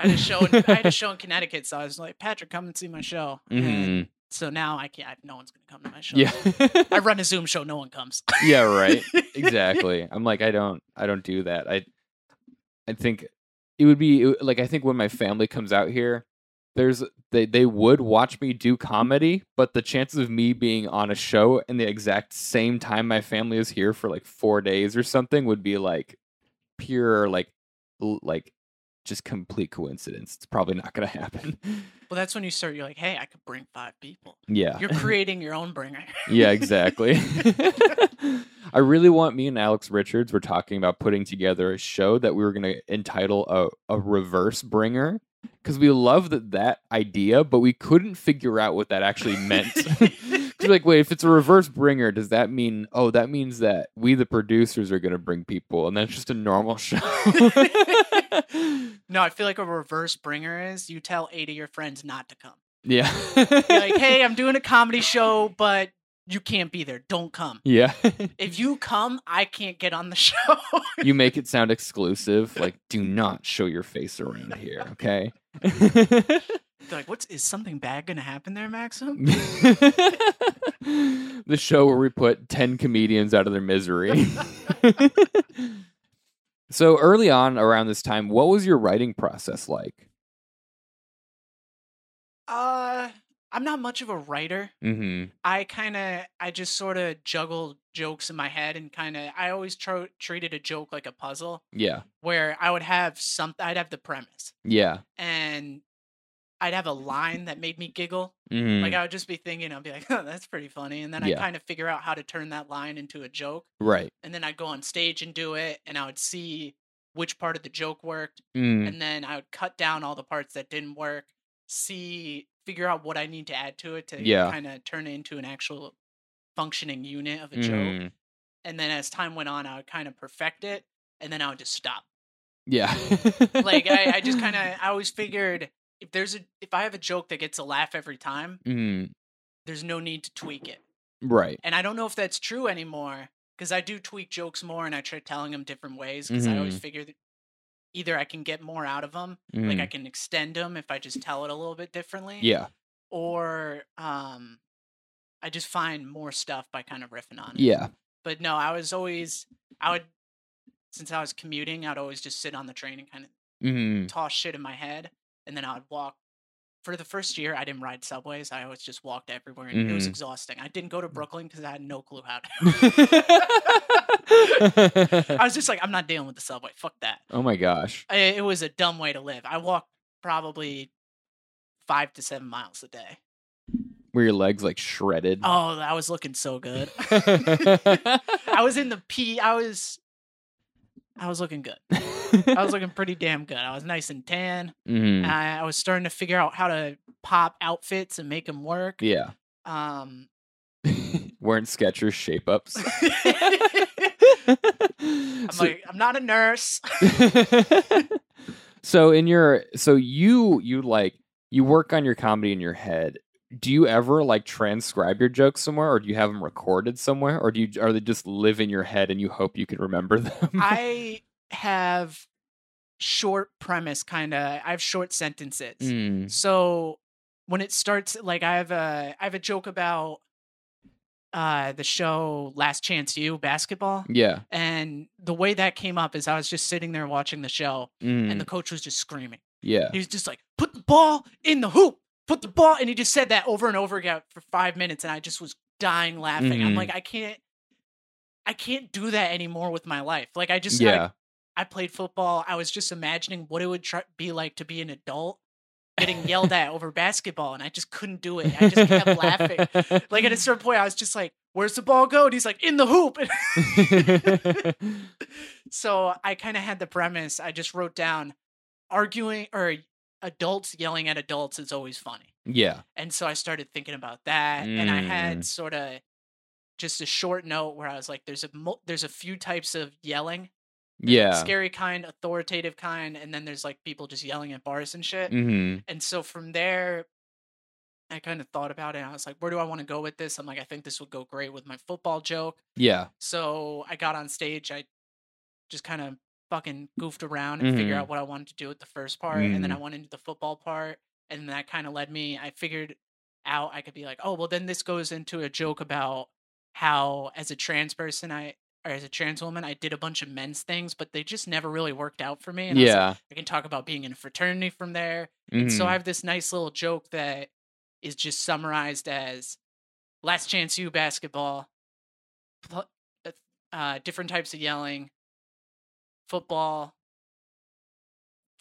I had a show. In, I had a show in Connecticut, so I was like, Patrick, come and see my show. Mhm. so now I can't. No one's gonna come to my show. Yeah. I run a Zoom show. No one comes. yeah, right. Exactly. I'm like I don't I don't do that. I I think it would be like I think when my family comes out here there's they they would watch me do comedy, but the chances of me being on a show in the exact same time my family is here for like 4 days or something would be like pure like like just complete coincidence. It's probably not going to happen. Well, that's when you start. You're like, hey, I could bring five people. yeah. You're creating your own bringer. Yeah, exactly. I really want me and Alex Richards were talking about putting together a show that we were going to entitle a, a reverse bringer because we love that that idea, but we couldn't figure out what that actually meant. Like, wait, if it's a reverse bringer, does that mean? Oh, that means that we, the producers, are going to bring people, and that's just a normal show. no, I feel like a reverse bringer is you tell eight of your friends not to come. yeah. Like, hey, I'm doing a comedy show, but you can't be there. Don't come. yeah. If you come, I can't get on the show. you make it sound exclusive. Like, do not show your face around here, okay? They're like, what's is something bad gonna happen there, Maxim? the show where we put 10 comedians out of their misery. so, early on around this time, what was your writing process like? Uh, I'm not much of a writer. Mm-hmm. I kind of, I just sort of juggle jokes in my head and kind of, I always tro- treated a joke like a puzzle Yeah. where I would have something, I'd have the premise Yeah. and I'd have a line that made me giggle. Mhm. Like I would just be thinking, I'd be like, oh, that's pretty funny. And then I Yeah. kind of figure out how to turn that line into a joke. right. And then I'd go on stage and do it. And I would see which part of the joke worked. Mm. And then I would cut down all the parts that didn't work, see, figure out what I need to add to it to Yeah. kind of turn it into an actual functioning unit of a joke. Mhm. And then as time went on, I would kind of perfect it. And then I would just stop. Yeah. Like I, I just kind of, I always figured if there's a, if I have a joke that gets a laugh every time, Mhm. there's no need to tweak it. Right. And I don't know if that's true anymore because I do tweak jokes more and I try telling them different ways because I always Mhm. figure that either I can get more out of them, like I Mhm. can extend them if I just tell it a little bit differently, Yeah. or um, I just find more stuff by kind of riffing on it. Yeah. But no, I was always I would since I was commuting, I'd always just sit on the train and kind of Mhm. toss shit in my head, and then I would walk. For the first year, I didn't ride subways. I always just walked everywhere, and it was Mhm. exhausting. I didn't go to Brooklyn because I had no clue how to. I was just like, I'm not dealing with the subway. Fuck that. Oh my gosh. I, it was a dumb way to live. I walked probably five to seven miles a day. Were your legs like shredded? Oh, I was looking so good. I was in the P. I was. I was looking good. I was looking pretty damn good. I was nice and tan. Mhm. I, I was starting to figure out how to pop outfits and make them work. Yeah. Um, Wearing Skechers shape ups. I'm like, I'm not a nurse. so in your so you you like you work on your comedy in your head. Do you ever like transcribe your jokes somewhere, or do you have them recorded somewhere, or do you are they just live in your head and you hope you can remember them? I have short premise kind of. I have short sentences. Mm, So when it starts, like I have a I have a joke about uh, the show Last Chance U basketball. Yeah. And the way that came up is I was just sitting there watching the show, Mm, and the coach was just screaming. yeah. He was just like, "Put the ball in the hoop, put the ball," and he just said that over and over again for five minutes, and I just was dying laughing. I'm Mhm. like, I can't, I can't do that anymore with my life. Like, I just, I, Yeah. I played football. I was just imagining what it would try, be like to be an adult getting yelled at over basketball, and I just couldn't do it. I just kept laughing. Like at a certain point, I was just like, "Where's the ball go?" And he's like, "In the hoop." so I kind of had the premise. I just wrote down arguing or adults yelling at adults is always funny. yeah. And so I started thinking about that, and I Mm. had sort of just a short note where I was like, "There's a mul- there's a few types of yelling, Yeah. scary kind, authoritative kind, and then there's like people just yelling at bars and shit." hmm And so from there, I kind of thought about it. And I was like, "Where do I want to go with this?" I'm like, "I think this would go great with my football joke." Yeah. So I got on stage. I just kind of fucking goofed around and figure Mhm. out what I wanted to do with the first part, and then I Mhm. went into the football part, and that kind of led me. I figured out I could be like, oh well, then this goes into a joke about how as a trans person I or as a trans woman I did a bunch of men's things, but they just never really worked out for me. And I, like, Yeah. I can talk about being in a fraternity from there. And so. I have this nice little joke that is just summarized as last chance U basketball, uh, uh, different types of yelling, football,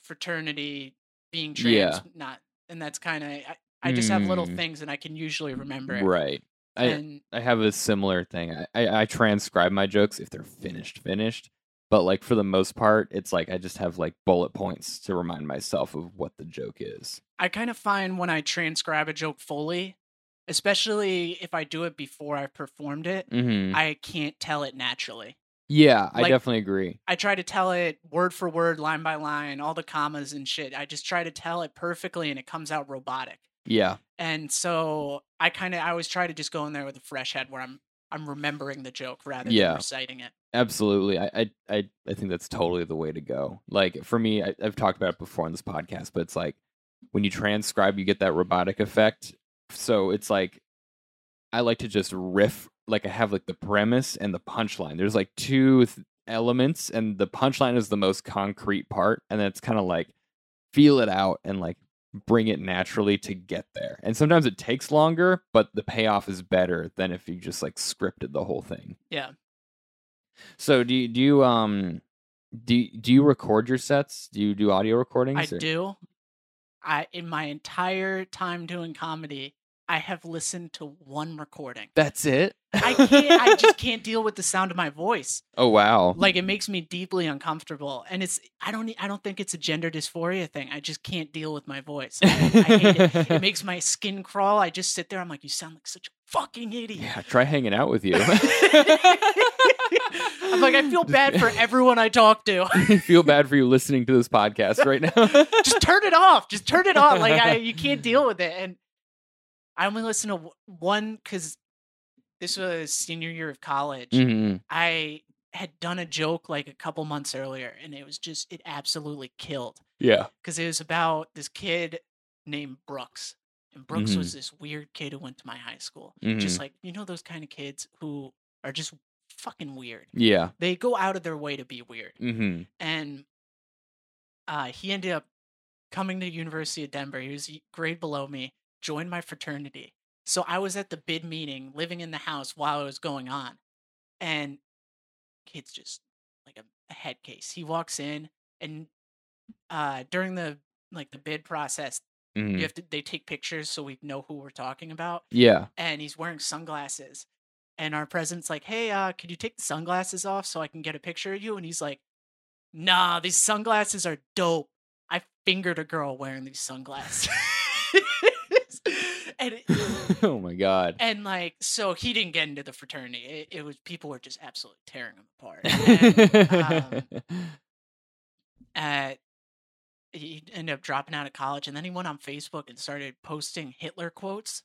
fraternity, being trans, Yeah. not, and that's kind of I, I just have little Mm. things and I can usually remember it. Right. I, and I have a similar thing. I, I, I transcribe my jokes if they're finished, finished. But like for the most part, it's like I just have like bullet points to remind myself of what the joke is. I kind of find when I transcribe a joke fully, especially if I do it before I've performed it, hmm I can't tell it naturally. Yeah, I definitely agree. I try to tell it word for word, line by line, all the commas and shit. I just try to tell it perfectly and it comes out robotic. Yeah. And so I kind of I always try to just go in there with a fresh head where I'm I'm remembering the joke rather Yeah. than reciting it. Absolutely. I, I I I think that's totally the way to go. Like for me, I, I've talked about it before on this podcast, but it's like when you transcribe, you get that robotic effect. So it's like I like to just riff. Like I have like the premise and the punchline. There's like two th- elements, and the punchline is the most concrete part, and then it's kind of like feel it out and like bring it naturally to get there. And sometimes it takes longer, but the payoff is better than if you just like scripted the whole thing. Yeah. So do you, do you um do do you record your sets? Do you do audio recordings? I or- do. I in my entire time doing comedy, I have listened to one recording. That's it. I can't I just can't deal with the sound of my voice. Oh wow. Like it makes me deeply uncomfortable. And it's I don't I don't think it's a gender dysphoria thing. I just can't deal with my voice. I, I hate it. It makes my skin crawl. I just sit there. I'm like, you sound like such a fucking idiot. yeah, try hanging out with you. I'm like, I feel bad for everyone I talk to. I feel bad for you listening to this podcast right now. Just turn it off. Just turn it off. Like I, you can't deal with it. And I only listened to one because this was senior year of college. Mhm. I had done a joke like a couple months earlier, and it was just it absolutely killed Yeah. because it was about this kid named Brooks. And Brooks Mhm. was this weird kid who went to my high school. Mhm. Just like, you know, those kind of kids who are just fucking weird. Yeah. They go out of their way to be weird. hmm And uh, he ended up coming to University of Denver. He was grade below me, joined my fraternity. So I was at the bid meeting, living in the house while it was going on. And kid's just like a, a head case. He walks in and uh during the like the bid process, hmm you have to they take pictures so we know who we're talking about. Yeah. And he's wearing sunglasses. And our president's like, Hey, uh, could you take the sunglasses off so I can get a picture of you? And he's like, Nah, these sunglasses are dope. I fingered a girl wearing these sunglasses. And it- oh my god. and like so he didn't get into the fraternity. It, it was people were just absolutely tearing him apart. And, um, uh, he ended up dropping out of college, and then he went on Facebook and started posting Hitler quotes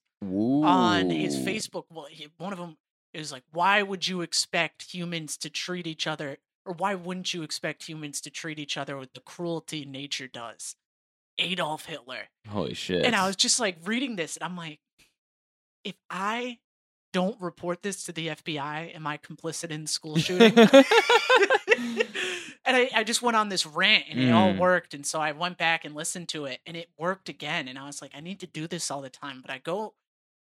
on his Facebook. Well, he, one of them was like, "Why would you expect humans to treat each other, or why wouldn't you expect humans to treat each other with the cruelty nature does?" Adolf Hitler. Holy shit. And I was just like reading this, and I'm like, if I don't report this to the FBI. Am I complicit in school shooting? and I, I just went on this rant and it all Mm. worked. And so I went back and listened to it and it worked again. And I was like, I need to do this all the time. But I go,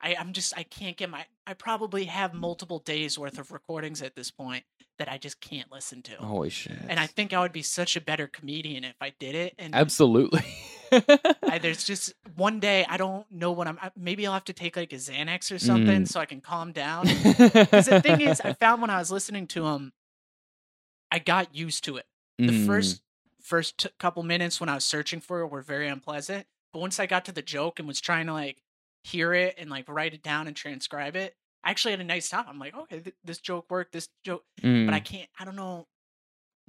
I, I'm just, I can't get my, I probably have multiple days worth of recordings at this point that I just can't listen to. Holy shit! And I think I would be such a better comedian if I did it. And absolutely. I, there's just one day I don't know what I'm. I, maybe I'll have to take like a Xanax or something Mm. so I can calm down. Because the thing is, I found when I was listening to him, I got used to it. The Mm. first first t- couple minutes when I was searching for it were very unpleasant, but once I got to the joke and was trying to like hear it and like write it down and transcribe it, I actually had a nice time. I'm like, okay, th- this joke worked. This joke, Mm. but I can't. I don't know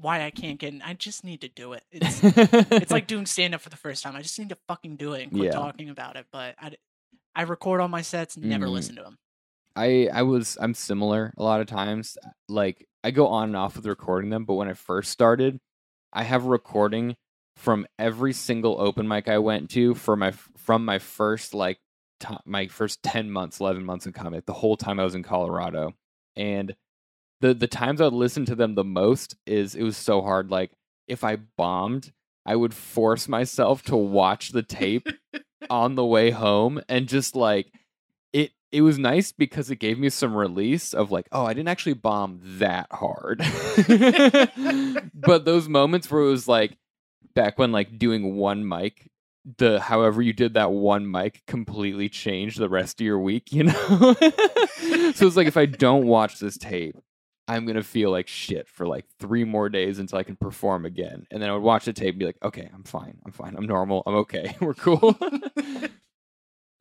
why I can't get. In. I just need to do it. It's it's like doing stand up for the first time. I just need to fucking do it and quit Yeah. talking about it. But I, I record all my sets, never Mm. listen to them. I I was I'm similar a lot of times. Like I go on and off with recording them, but when I first started, I have a recording from every single open mic I went to for my from my first like t- my first 10 months, 11 months in comedy, the whole time I was in Colorado. And the the times I would listen to them the most is it was so hard like if I bombed, I would force myself to watch the tape on the way home and just like it it was nice because it gave me some release of like oh i didn't actually bomb that hard. But those moments where it was like back when like doing one mic the however you did that one mic completely changed the rest of your week you know? So it's like if i don't watch this tape i'm gonna feel like shit for like three more days until i can perform again and then i would watch the tape and be like okay i'm fine i'm fine i'm normal i'm okay we're cool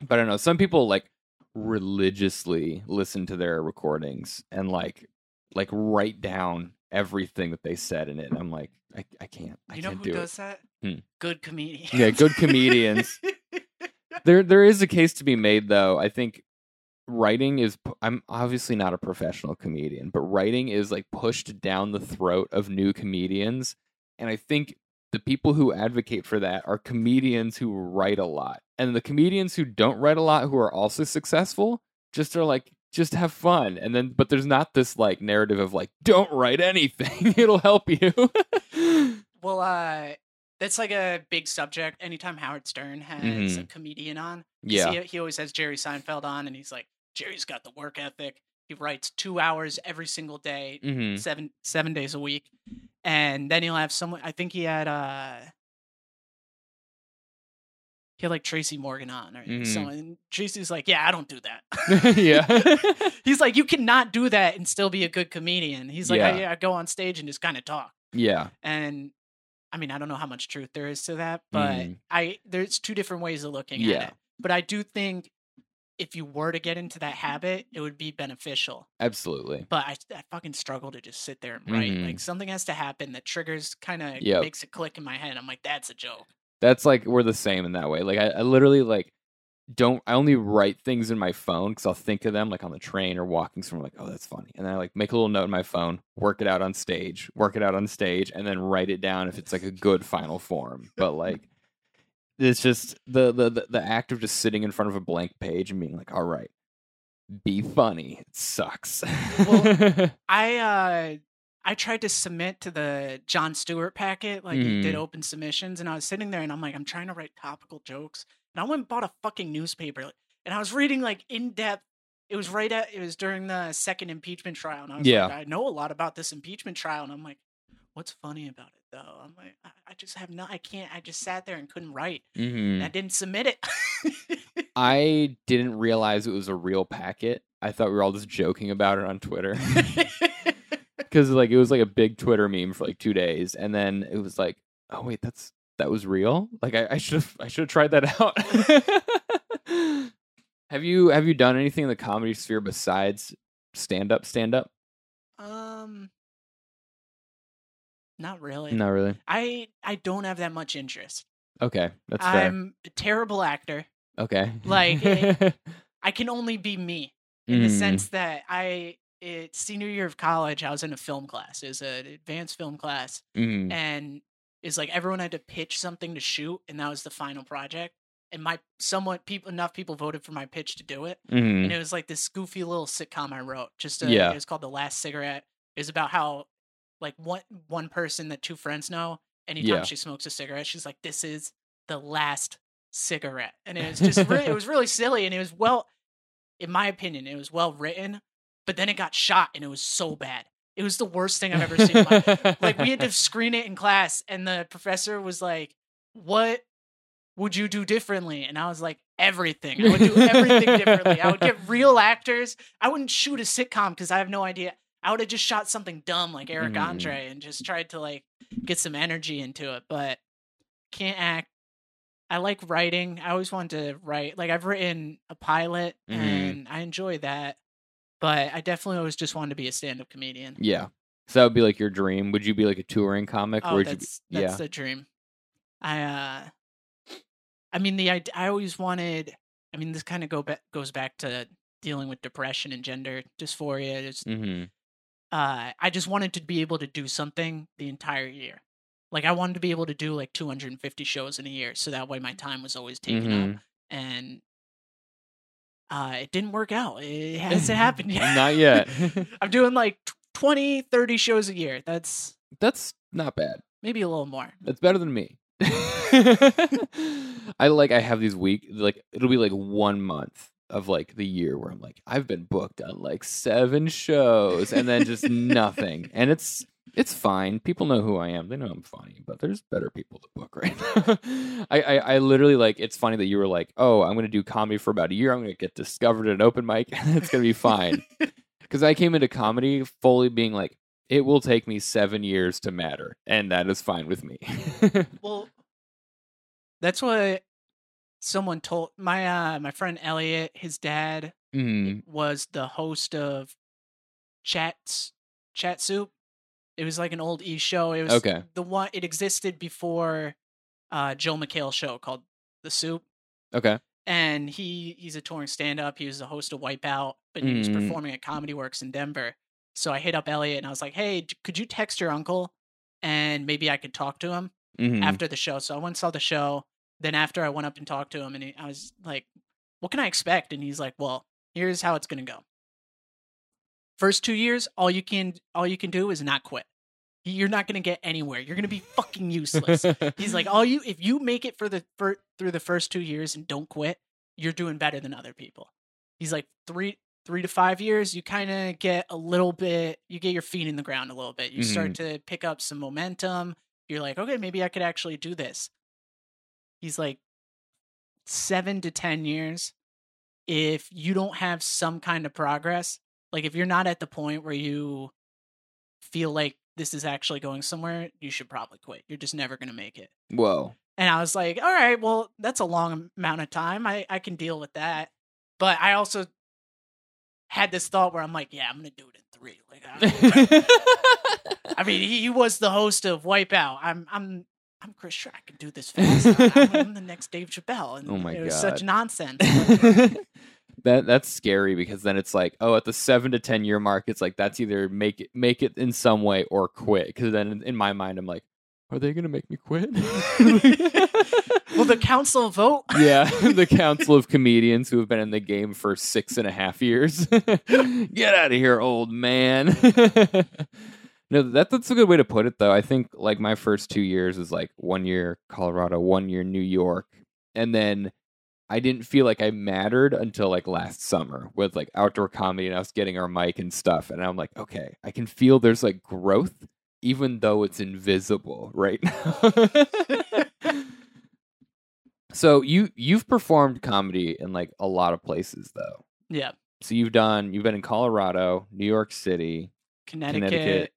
but I don't know. Some people like religiously listen to their recordings and like like write down everything that they said in it. And I'm like, I, I can't. I you know can't who do does that? Hmm. Good comedians. Yeah, good comedians. There there is a case to be made though. I think writing is I'm obviously not a professional comedian, but writing is like pushed down the throat of new comedians. And I think the people who advocate for that are comedians who write a lot. And the comedians who don't write a lot who are also successful just are like just have fun. And then but there's not this like narrative of like don't write anything. It'll help you. well, uh, that's like a big subject. Anytime Howard Stern has a comedian on, yeah. he, he always has Jerry Seinfeld on, and he's like, Jerry's got the work ethic. He writes two hours every single day, hmm seven seven days a week, and then he'll have someone. I think he had uh, he had like Tracy Morgan on or Mhm. someone. And Tracy's like, yeah, I don't do that. yeah. He's like, you cannot do that and still be a good comedian. He's like, Yeah. I, I go on stage and just kind of talk. yeah. And I mean, I don't know how much truth there is to that, but Mhm. I there's two different ways of looking Yeah. at it. But I do think if you were to get into that habit, it would be beneficial. Absolutely. But I, I fucking struggle to just sit there and write. Mhm. Like something has to happen that triggers, kind of Yep. makes it click in my head. I'm like, that's a joke. That's like we're the same in that way. Like I, I literally like don't I only write things in my phone because I'll think of them like on the train or walking somewhere like, oh that's funny. And then I like make a little note in my phone, work it out on stage, work it out on stage, and then write it down if it's like a good final form. But like it's just the the the, act of just sitting in front of a blank page and being like, all right, be funny. It sucks. Well, I uh I tried to submit to the Jon Stewart packet, like he did Mhm. open submissions, and I was sitting there and I'm like, I'm trying to write topical jokes. And I went and bought a fucking newspaper and I was reading like in depth. It was right at it was during the second impeachment trial, and I was Yeah. like, I know a lot about this impeachment trial, and I'm like, what's funny about it though? I'm like, I, I just have no I can't I just sat there and couldn't write. Mhm. And I didn't submit it. I didn't realize it was a real packet. I thought we were all just joking about it on Twitter. because like it was like a big Twitter meme for like two days, and then it was like, oh wait, that's that was real. Like I should have I should have tried that out. have you have you done anything in the comedy sphere besides stand up? Stand up? um not really. Not really. I I don't have that much interest. Okay, that's fair. I'm a terrible actor. okay, like, it- I can only be me in the Mm, sense that I it's senior year of college. I was in a film class. It was an advanced film class, mm, and it's like everyone had to pitch something to shoot, and that was the final project. and my somewhat people enough people voted for my pitch to do it. Mhm. And it was like this goofy little sitcom I wrote. Just a, Yeah. it was called The Last Cigarette. It was about how like one one person that two friends know, anytime Yeah. she smokes a cigarette, she's like, "This is the last cigarette," and it was just it was really silly, and it was well, in my opinion, it was well written. But then it got shot, and it was so bad. It was the worst thing I've ever seen. like we had to screen it in class, and the professor was like, "What would you do differently?" And I was like, "Everything. I would do everything differently. I would get real actors. I wouldn't shoot a sitcom because I have no idea. I would have just shot something dumb like Eric Mhm. Andre and just tried to like get some energy into it. But can't act. I like writing. I always wanted to write. Like I've written a pilot, Mhm. and I enjoy that. But I definitely always just wanted to be a stand-up comedian. yeah. So that would be like your dream. Would you be like a touring comic? Oh, or would you that's be, that's yeah. the dream. I uh, I mean the id- I always wanted. I mean this kind of go back goes back to dealing with depression and gender dysphoria. It's, hmm uh, I just wanted to be able to do something the entire year. Like I wanted to be able to do like 250 shows in a year, so that way my time was always taken Mhm. up. And uh, it didn't work out. It hasn't happened yet. Not yet. I'm doing like tw- 20, 30 shows a year. That's That's not bad. maybe a little more. That's better than me. I like I have these week like it'll be like one month of like the year where I'm like I've been booked on like seven shows and then just nothing and it's it's fine. People know who I am. They know I'm funny but there's better people to book right? Now I, I I literally like it's funny that you were like oh I'm gonna do comedy for about a year. I'm gonna get discovered at an open mic and it's gonna be fine. Because I came into comedy fully being like it will take me seven years to matter and that is fine with me. Well, that's what someone told my uh my friend Elliot. His dad Mm, was the host of Chats Chat Soup. It was like an old E show. It was Okay. the one. It existed before uh Joel McHale show called The Soup. okay. and he he's a touring stand up. He was the host of Wipeout, but he was Mm. performing at Comedy Works in Denver. So I hit up Elliot and I was like, "Hey, could you text your uncle and maybe I could talk to him Mhm. after the show?" So I went and saw the show. Then after I went up and talked to him, and he, I was like, "What can I expect?" And he's like, "Well, here's how it's gonna go. First two years, all you can all you can do is not quit. You're not gonna get anywhere. You're gonna be fucking useless." He's like, all you if you make it for the for, through the first two years and don't quit, you're doing better than other people. He's like three three to five years, you kind of get a little bit, you get your feet in the ground a little bit. You start mm-hmm. to pick up some momentum. You're like, okay, maybe I could actually do this. He's like seven to ten years. If you don't have some kind of progress, like if you're not at the point where you feel like this is actually going somewhere, you should probably quit. You're just never going to make it. Whoa. And I was like, all right, well, that's a long amount of time. I, I can deal with that. But I also had this thought where I'm like, yeah, I'm going to do it in three. Like, I, mean, he, he was the host of Wipeout. I'm, I'm, I'm Chris Sure I can do this fast. I'm, I'm the next Dave Chappelle. Oh and Oh my it was such nonsense. that that's scary because then it's like, oh, at the seven to ten year mark, it's like that's either make it make it in some way or quit. Because then in- in my mind, I'm like, are they gonna make me quit? Will the council vote? yeah, the council of comedians who have been in the game for six and a half years. Get out of here, old man. no, that that's a good way to put it, though. I think like my first two years is like one year Colorado, one year New York, and then I didn't feel like I mattered until like last summer with like outdoor comedy and us getting our mic and stuff. And I'm like, okay, I can feel there's like growth, even though it's invisible right now. so you you've performed comedy in like a lot of places though. Yeah. So you've done you've been in Colorado, New York City, Connecticut. Connecticut.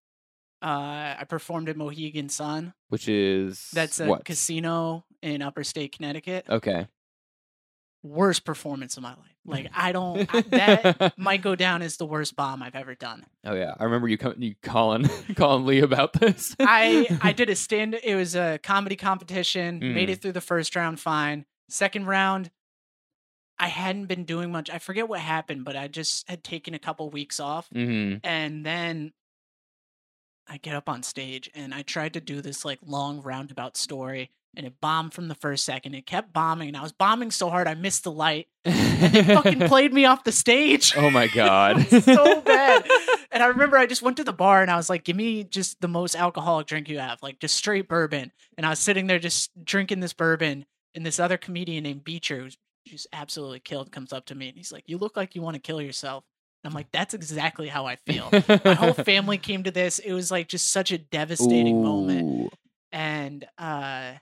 Uh, I performed at Mohegan Sun. which is That's a what? casino in upper state Connecticut. Okay. Worst performance of my life. Like I don't I, that might go down as the worst bomb I've ever done. Oh yeah, I remember you co- you calling calling Lee about this. I I did a stand. It was a comedy competition. Made Mm. it through the first round fine. Second round, I hadn't been doing much. I forget what happened, but I just had taken a couple weeks off, hmm and then I get up on stage and I tried to do this like long roundabout story, and it bombed from the first second. It kept bombing, and I was bombing so hard I missed the light. They fucking played me off the stage. Oh my god. It so bad. And I remember I just went to the bar and I was like, give me just the most alcoholic drink you have, like just straight bourbon. And I was sitting there just drinking this bourbon, and this other comedian named Beecher, who's just absolutely killed, comes up to me and he's like, You look like you want to kill yourself. I'm like, That's exactly how I feel. My whole family came to this. It was like just such a devastating moment. And uh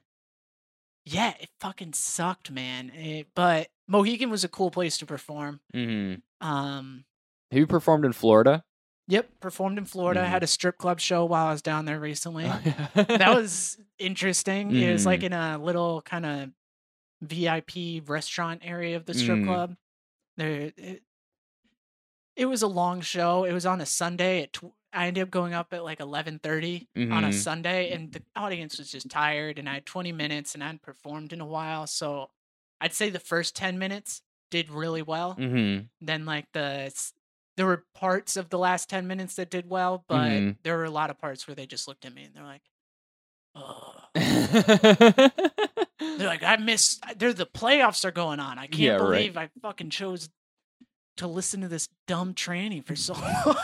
yeah, it fucking sucked, man. It, but Mohegan was a cool place to perform. Mhm. Um Have you performed in Florida? Yep, performed in Florida. I Mhm. had a strip club show while I was down there recently. that that was interesting. It was like Mhm. in a little kind of VIP restaurant area of the strip Mm. club. There, it, it was a long show. It was on a Sunday. At tw- I ended up going up at like eleven thirty on a Mhm. Sunday, and the audience was just tired. And I had twenty minutes, and I hadn't performed in a while, so I'd say the first ten minutes did really well Mhm. then like the there were parts of the last 10 minutes that did well but Mhm. there were a lot of parts where they just looked at me and they're like oh they're like i miss they're the playoffs are going on i can't Yeah, right. believe i fucking chose to listen to this dumb tranny for so long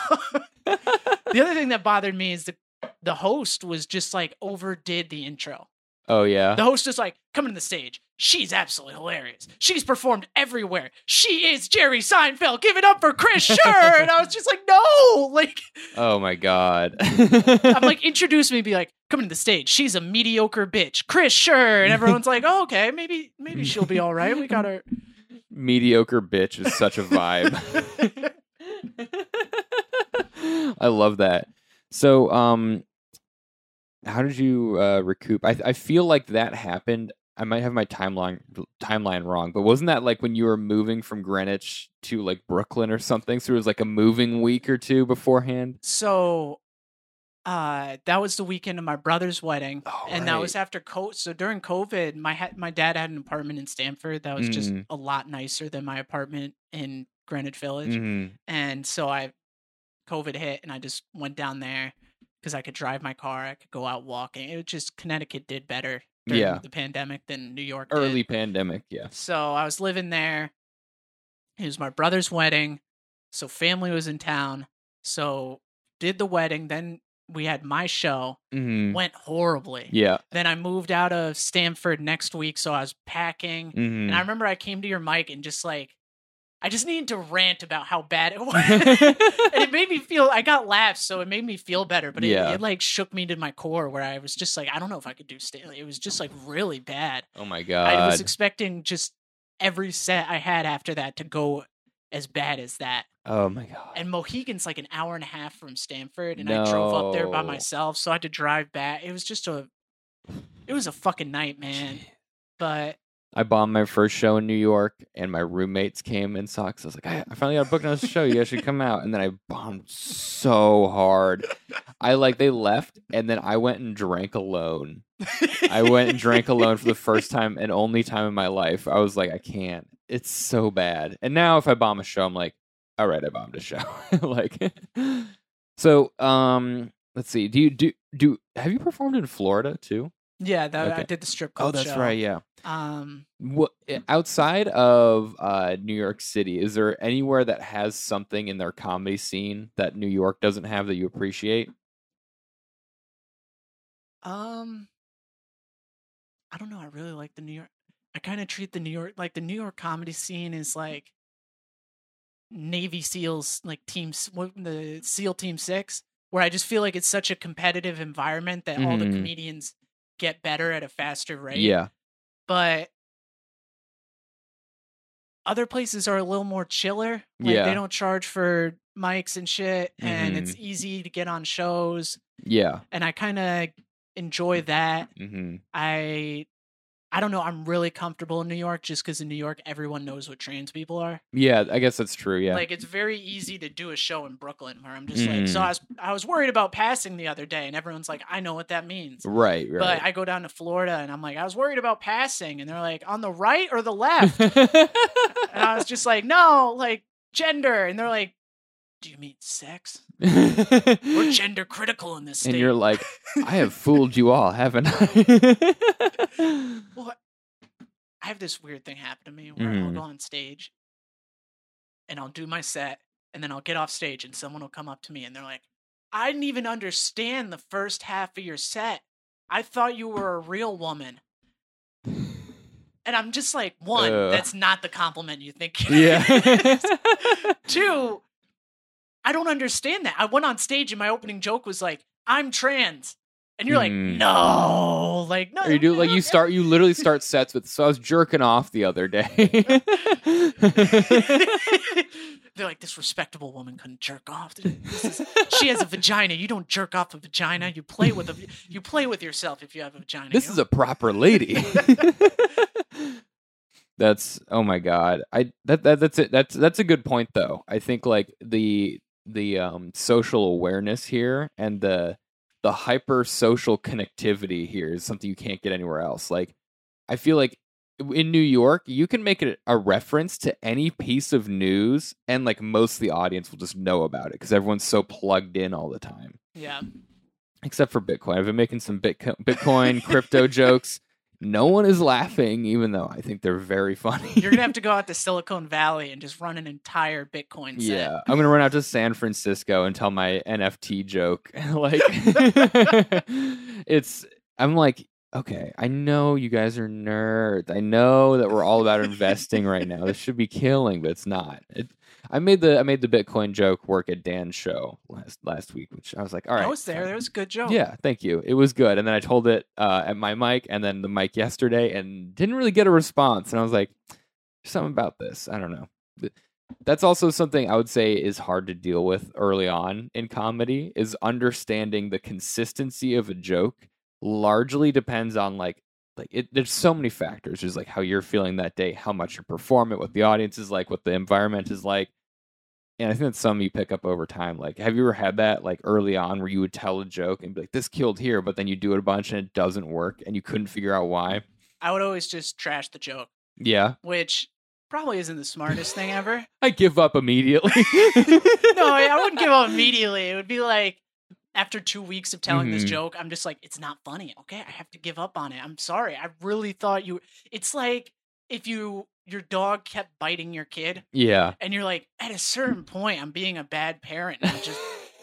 the other thing that bothered me is the the host was just like overdid the intro oh yeah. the host is like, coming to the stage. She's absolutely hilarious. She's performed everywhere. She is Jerry Seinfeld. Give it up for Chris Sure. and I was just like, no. Like, Oh my god. I'm like, introduce me, be like, coming to the stage. She's a mediocre bitch. Chris Sure. And everyone's like, oh, okay, maybe, maybe she'll be all right. We got her. mediocre bitch is such a vibe. I love that. So, um, how did you uh, recoup? I I feel like that happened. I might have my timeline timeline wrong, but wasn't that like when you were moving from Greenwich to like Brooklyn or something? So it was like a moving week or two beforehand. so, uh, that was the weekend of my brother's wedding. Oh, and that was after COVID. So during COVID, my ha- my dad had an apartment in Stamford that was just Mhm. a lot nicer than my apartment in Greenwich Village. Mhm. and so I COVID hit and I just went down there because I could drive my car, I could go out walking. It was just Connecticut did better during Yeah. the pandemic than New York did. Early pandemic, yeah. So I was living there. It was my brother's wedding, so family was in town. So did the wedding, then we had my show. hmm Went horribly. Yeah. Then I moved out of Stamford next week, so I was packing. hmm And I remember I came to your mic and just like, I just needed to rant about how bad it was. and it made me feel, I got laughs, so it made me feel better. But it, Yeah. it like shook me to my core where I was just like, I don't know if I could do Stanley. It was just like really bad. oh my god. I was expecting just every set I had after that to go as bad as that. oh my god. And Mohegan's like an hour and a half from Stamford, and I drove up there by myself, so I had to drive back. It was just a, it was a fucking night, man. But I bombed my first show in New York, and my roommates came and. Cause I was like, I, I finally got a book on this show. You guys should come out. And then I bombed so hard. I like they left, and then I went and drank alone. I went and drank alone for the first time and only time in my life. I was like, I can't. It's so bad. And now if I bomb a show, I'm like, all right, I bombed a show. like, so um, let's see. Do you do do? Have you performed in Florida too? Yeah, that I did the strip club. Oh, that's show. right. Yeah. Um, What outside of uh, New York City, is there anywhere that has something in their comedy scene that New York doesn't have that you appreciate? um, I don't know. I really like the New York. I kind of treat the New York like the New York comedy scene is like Navy SEALs, like teams, the SEAL Team Six, where I just feel like it's such a competitive environment that all the Mhm. comedians get better at a faster rate. Yeah. but other places are a little more chiller. Like Yeah. they don't charge for mics and shit, and it's Mhm. easy to get on shows. Yeah. And I kind of enjoy that. hmm I I don't know. I'm really comfortable in New York just because in New York everyone knows what trans people are. Yeah. I guess that's true. Yeah. Like it's very easy to do a show in Brooklyn where I'm just like, so. I mm. was I was worried about passing the other day, and everyone's like, I know what that means. right. Right. But I go down to Florida and I'm like, I was worried about passing, and they're like, on the right or the left? and I was just like, no, like gender. And they're like, Do you mean sex? We're gender critical in this state. and you're like, I have fooled you all, haven't I? Well, I have this weird thing happen to me where I'll Mhm. go on stage and I'll do my set and then I'll get off stage and someone will come up to me and they're like, I didn't even understand the first half of your set. I thought you were a real woman. And I'm just like, one, Ugh. that's not the compliment you think. yeah. Two, I don't understand that. I went on stage and my opening joke was like, I'm trans. And you're like, Hmm. no, like no. Or you do like you start you literally start sets with so I was jerking off the other day. They're like, this respectable woman couldn't jerk off. This is, she has a vagina. You don't jerk off a vagina. You play with a, you play with yourself if you have a vagina. this you is a proper lady. that's oh my god. I that, that that's it. That's that's a good point though. I think like the the um social awareness here and the the hyper social connectivity here is something you can't get anywhere else. Like I feel like in New York, you can make it a reference to any piece of news and like most of the audience will just know about it because everyone's so plugged in all the time. yeah. except for Bitcoin. I've been making some Bitcoin, Bitcoin crypto jokes. No one is laughing, even though I think they're very funny. You're gonna have to go out to Silicon Valley and just run an entire Bitcoin set. yeah, I'm gonna run out to San Francisco and tell my NFT joke. like, it's. I'm like, okay, I know you guys are nerds. I know that we're all about investing right now. This should be killing, but it's not. It, I made the I made the Bitcoin joke work at Dan's show last last week, which I was like, all right, I was there. That was a good joke. Yeah, thank you. It was good. And then I told it uh, at my mic and then the mic yesterday and didn't really get a response. And I was like, something about this. I don't know. That's also something I would say is hard to deal with early on in comedy is understanding the consistency of a joke largely depends on like like it, there's so many factors. There's like how you're feeling that day, how much you perform it, what the audience is like, what the environment is like. And I think that's something you pick up over time. Like, have you ever had that like early on where you would tell a joke and be like, this killed here, but then you do it a bunch and it doesn't work and you couldn't figure out why? I would always just trash the joke, Yeah. which probably isn't the smartest thing ever. I give up immediately. no, I, wouldn't give up immediately. It would be like after two weeks of telling this Mhm. joke, I'm just like, it's not funny. Okay, I have to give up on it. I'm sorry. I really thought you. It's like if you your dog kept biting your kid, Yeah. and you're like, at a certain point, I'm being a bad parent. and I'm just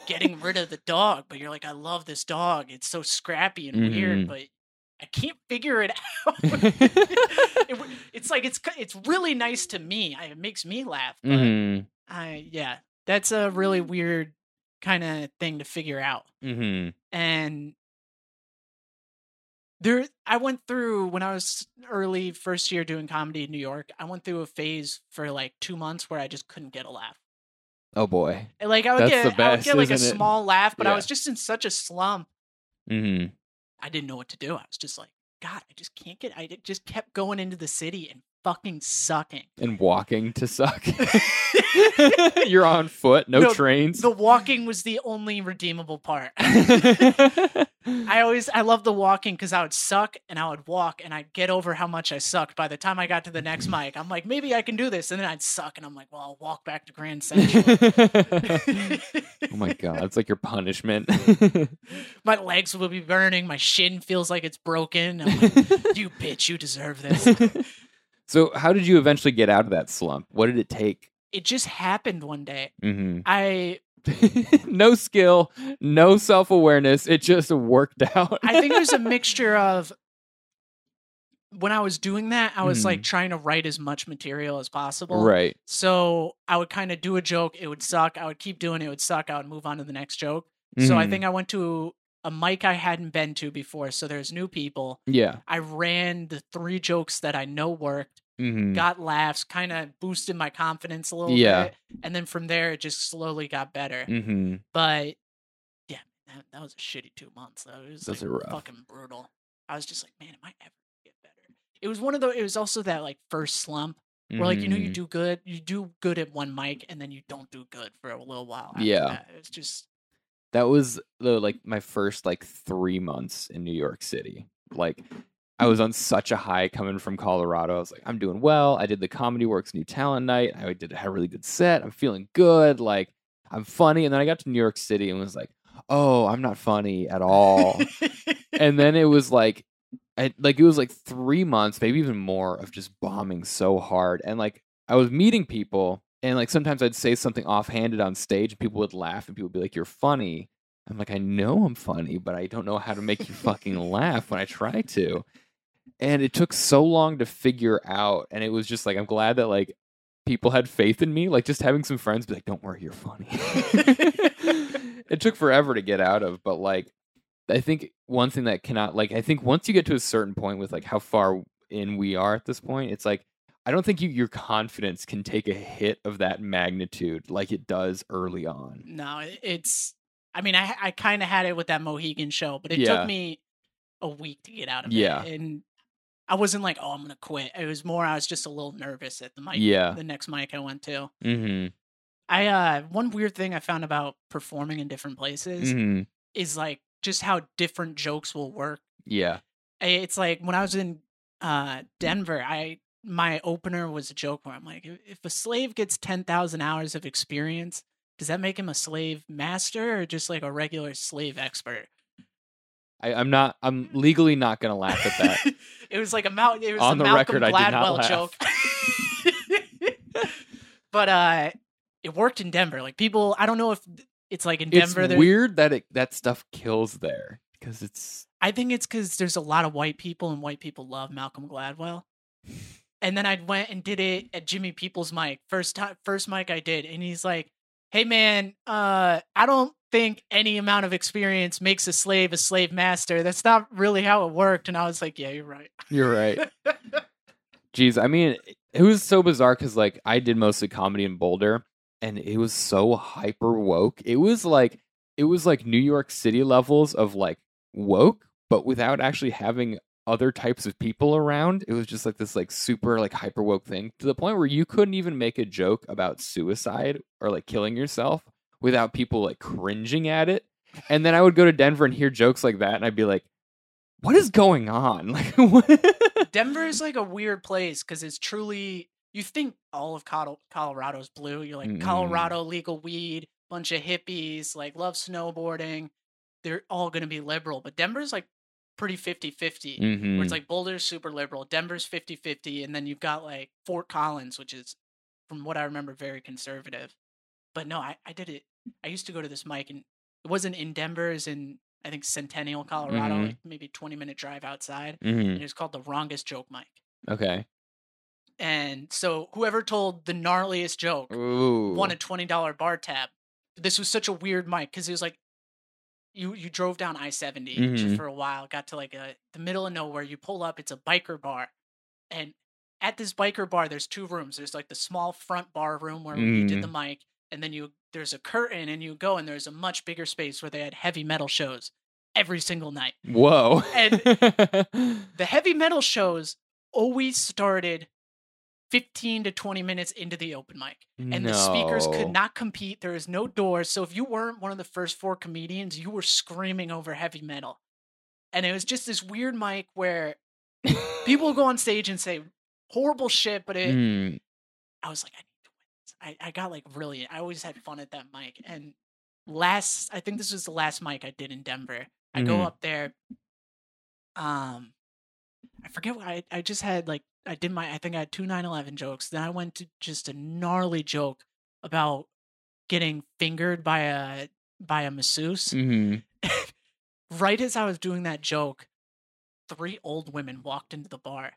getting rid of the dog, but you're like, I love this dog. It's so scrappy and Mhm. weird, but I can't figure it out. it, it's like it's it's really nice to me. I, it makes me laugh. But hmm I yeah, that's a really weird kind of thing to figure out. hmm And there, I went through when I was early first year doing comedy in New York. I went through a phase for like two months where I just couldn't get a laugh. Oh boy. And, Like I would That's get, the I would get like a it? small laugh, but I was just in such a slump. hmm I didn't know what to do. I was just like, God, I just can't get. I just kept going into the city and fucking sucking. And walking to suck. You're on foot, no, No, trains. The walking was the only redeemable part. I always I love the walking because I would suck and I would walk and I'd get over how much I sucked. By the time I got to the next mic, I'm like, maybe I can do this, and then I'd suck and I'm like, well, I'll walk back to Grand Central. oh my god, it's like your punishment. my legs will be burning. My shin feels like it's broken. I'm like, you bitch, you deserve this. So, how did you eventually get out of that slump? What did it take? It just happened one day. hmm I no skill, no self awareness. It just worked out. I think it was a mixture of when I was doing that, I was Mhm. like trying to write as much material as possible. right. So I would kind of do a joke, it would suck. I would keep doing it, it would suck. I would move on to the next joke. So I think I went to a mic I hadn't been to before. So there's new people. Yeah. I ran the three jokes that I know worked, hmm got laughs, kind of boosted my confidence a little Yeah. bit. And then from there, it just slowly got better. hmm But yeah, that, that was a shitty two months. Though. It was Those like rough. fucking brutal. I was just like, man, am I ever gonna get better? It was one of those. It was also that like first slump where like you know you Mhm. do good, you do good at one mic, and then you don't do good for a little while. after Yeah. that. it's just that was the like my first like three months in New York City. Like I was mm. on such a high coming from Colorado. I was like, I'm doing well. I did the Comedy Works new talent night. I did had a really good set. I'm feeling good. Like I'm funny. And then I got to New York City and was like, oh, I'm not funny at all. and then it was like, I, like it was like three months, maybe even more, of just bombing so hard. And like I was meeting people, and like sometimes I'd say something offhanded on stage, and people would laugh, and people would be like, "You're funny." I'm like, I know I'm funny, but I don't know how to make you fucking laugh when I try to. And it took so long to figure out, and it was just like I'm glad that like people had faith in me. Like just having some friends be like, "Don't worry, you're funny." it took forever to get out of, but like I think one thing that cannot like I think once you get to a certain point with like how far in we are at this point, it's like I don't think you, your confidence can take a hit of that magnitude like it does early on. No, it's. I mean, I I kind of had it with that Mohegan show, but it Yeah. took me a week to get out of Yeah. it, and I wasn't like, oh, I'm gonna quit. It was more, I was just a little nervous at the mic. Yeah. The next mic I went to, Mm-hmm. I uh, one weird thing I found about performing in different places Mm-hmm. is like just how different jokes will work. Yeah. It's like when I was in uh Denver, I my opener was a joke where I'm like, "If- a slave gets ten thousand hours of experience, does that make him a slave master or just like a regular slave expert? I, I'm not. I'm legally not gonna laugh at that. it was like a Mal- it was On a the Malcolm record, I Gladwell laugh. joke. but uh it worked in Denver. Like people, I don't know if it's like in Denver. there- weird that it that stuff kills there because it's I think it's because there's a lot of white people and white people love Malcolm Gladwell. And then I went and did it at Jimmy People's mic first time, first mic I did, and he's like, "Hey man, uh, I don't think any amount of experience makes a slave a slave master. That's not really how it worked." And I was like, "Yeah, you're right." you're right. Jeez, I mean, it was so bizarre because like I did mostly comedy in Boulder, and it was so hyper woke. It was like it was like New York City levels of like woke, but without actually having other types of people around. It was just like this like super like hyper woke thing to the point where you couldn't even make a joke about suicide or like killing yourself without people like cringing at it. And then I would go to Denver and hear jokes like that, and I'd be like, "What is going on?" Like, what? Denver is like a weird place because it's truly. You think all of Colorado's blue. You're like Mm-mm. Colorado legal weed, bunch of hippies, like love snowboarding. They're all going to be liberal, but Denver's like pretty 50-50. Mhm. Where it's like Boulder's super liberal, Denver's 50-50, and then you've got like Fort Collins, which is, from what I remember, very conservative. But no, I, I did it. I used to go to this mic, and it wasn't in Denver. It's in I think Centennial, Colorado, Mhm. like maybe twenty minute drive outside. Mhm. And it was called the Wrongest Joke Mic. Okay. And so whoever told the gnarliest joke Ooh. won a twenty dollar bar tab. This was such a weird mic because it was like you you drove down I 70 Mhm. for a while, got to like a the middle of nowhere. You pull up, it's a biker bar, and at this biker bar, there's two rooms. There's like the small front bar room where you did the mic, and then you there's a curtain, and you go, and there's a much bigger space where they had heavy metal shows every single night. Whoa. And- The heavy metal shows always started 15 to 20 minutes into the open mic and the speakers could not compete. There is no doors. So if you weren't one of the first four comedians, you were screaming over heavy metal. And it was just this weird mic where people go on stage and say horrible shit, but it, Mm. I was like, I need to win this. I, I got like really, I always had fun at that mic. And last, I think this was the last mic I did in Denver. I go Mhm. up there. Um, I forget what I, I just had like, I did my, I think I had two 9 11 jokes. Then I went to just a gnarly joke about getting fingered by a, by a masseuse. Mhm. right as I was doing that joke, three old women walked into the bar.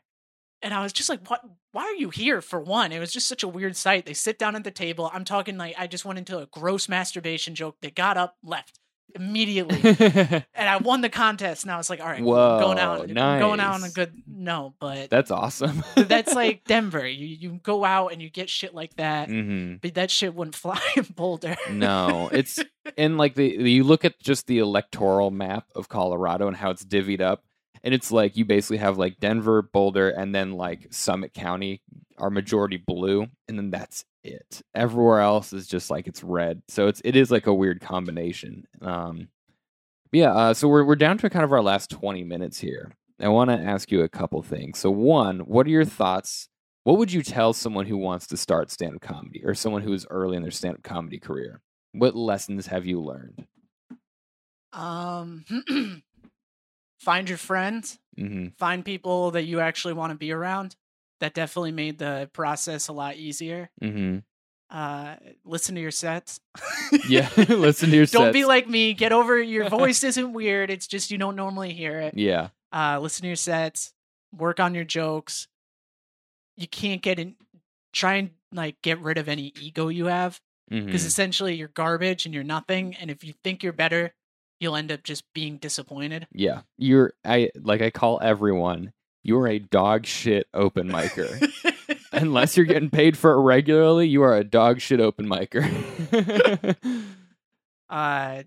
And I was just like, what? Why are you here for one? It was just such a weird sight. They sit down at the table. I'm talking like, I just went into a gross masturbation joke. They got up, left immediately. and I won the contest. And I was like, all right, cool, I'm going out. Whoa, I'm going out on a good no, but That's awesome. that's like Denver. You you go out and you get shit like that. hmm But that shit wouldn't fly in Boulder. No, it's and like the you look at just the electoral map of Colorado and how it's divvied up, and it's like you basically have like Denver, Boulder, and then like Summit County are majority blue, and then that's it. Everywhere else is just like it's red. So it's it is like a weird combination. Um, yeah. Uh, so we're we're down to kind of our last twenty minutes here. I want to ask you a couple things. So one, what are your thoughts? What would you tell someone who wants to start stand up comedy or someone who is early in their stand up comedy career? What lessons have you learned? Um, find your friends. hmm Find people that you actually want to be around. That definitely made the process a lot easier. hmm Uh, listen to your sets. Yeah, listen to your Don't be like me. Get over it. your voice isn't weird. It's just you don't normally hear it. Yeah. Uh, listen to your sets. Work on your jokes. You can't get in. Try and like get rid of any ego you have because hmm essentially you're garbage and you're nothing. And if you think you're better, you'll end up just being disappointed. Yeah. You're I like I call everyone. You're a dog shit open micer. Unless you're getting paid for it regularly, you are a dog shit open micer. uh,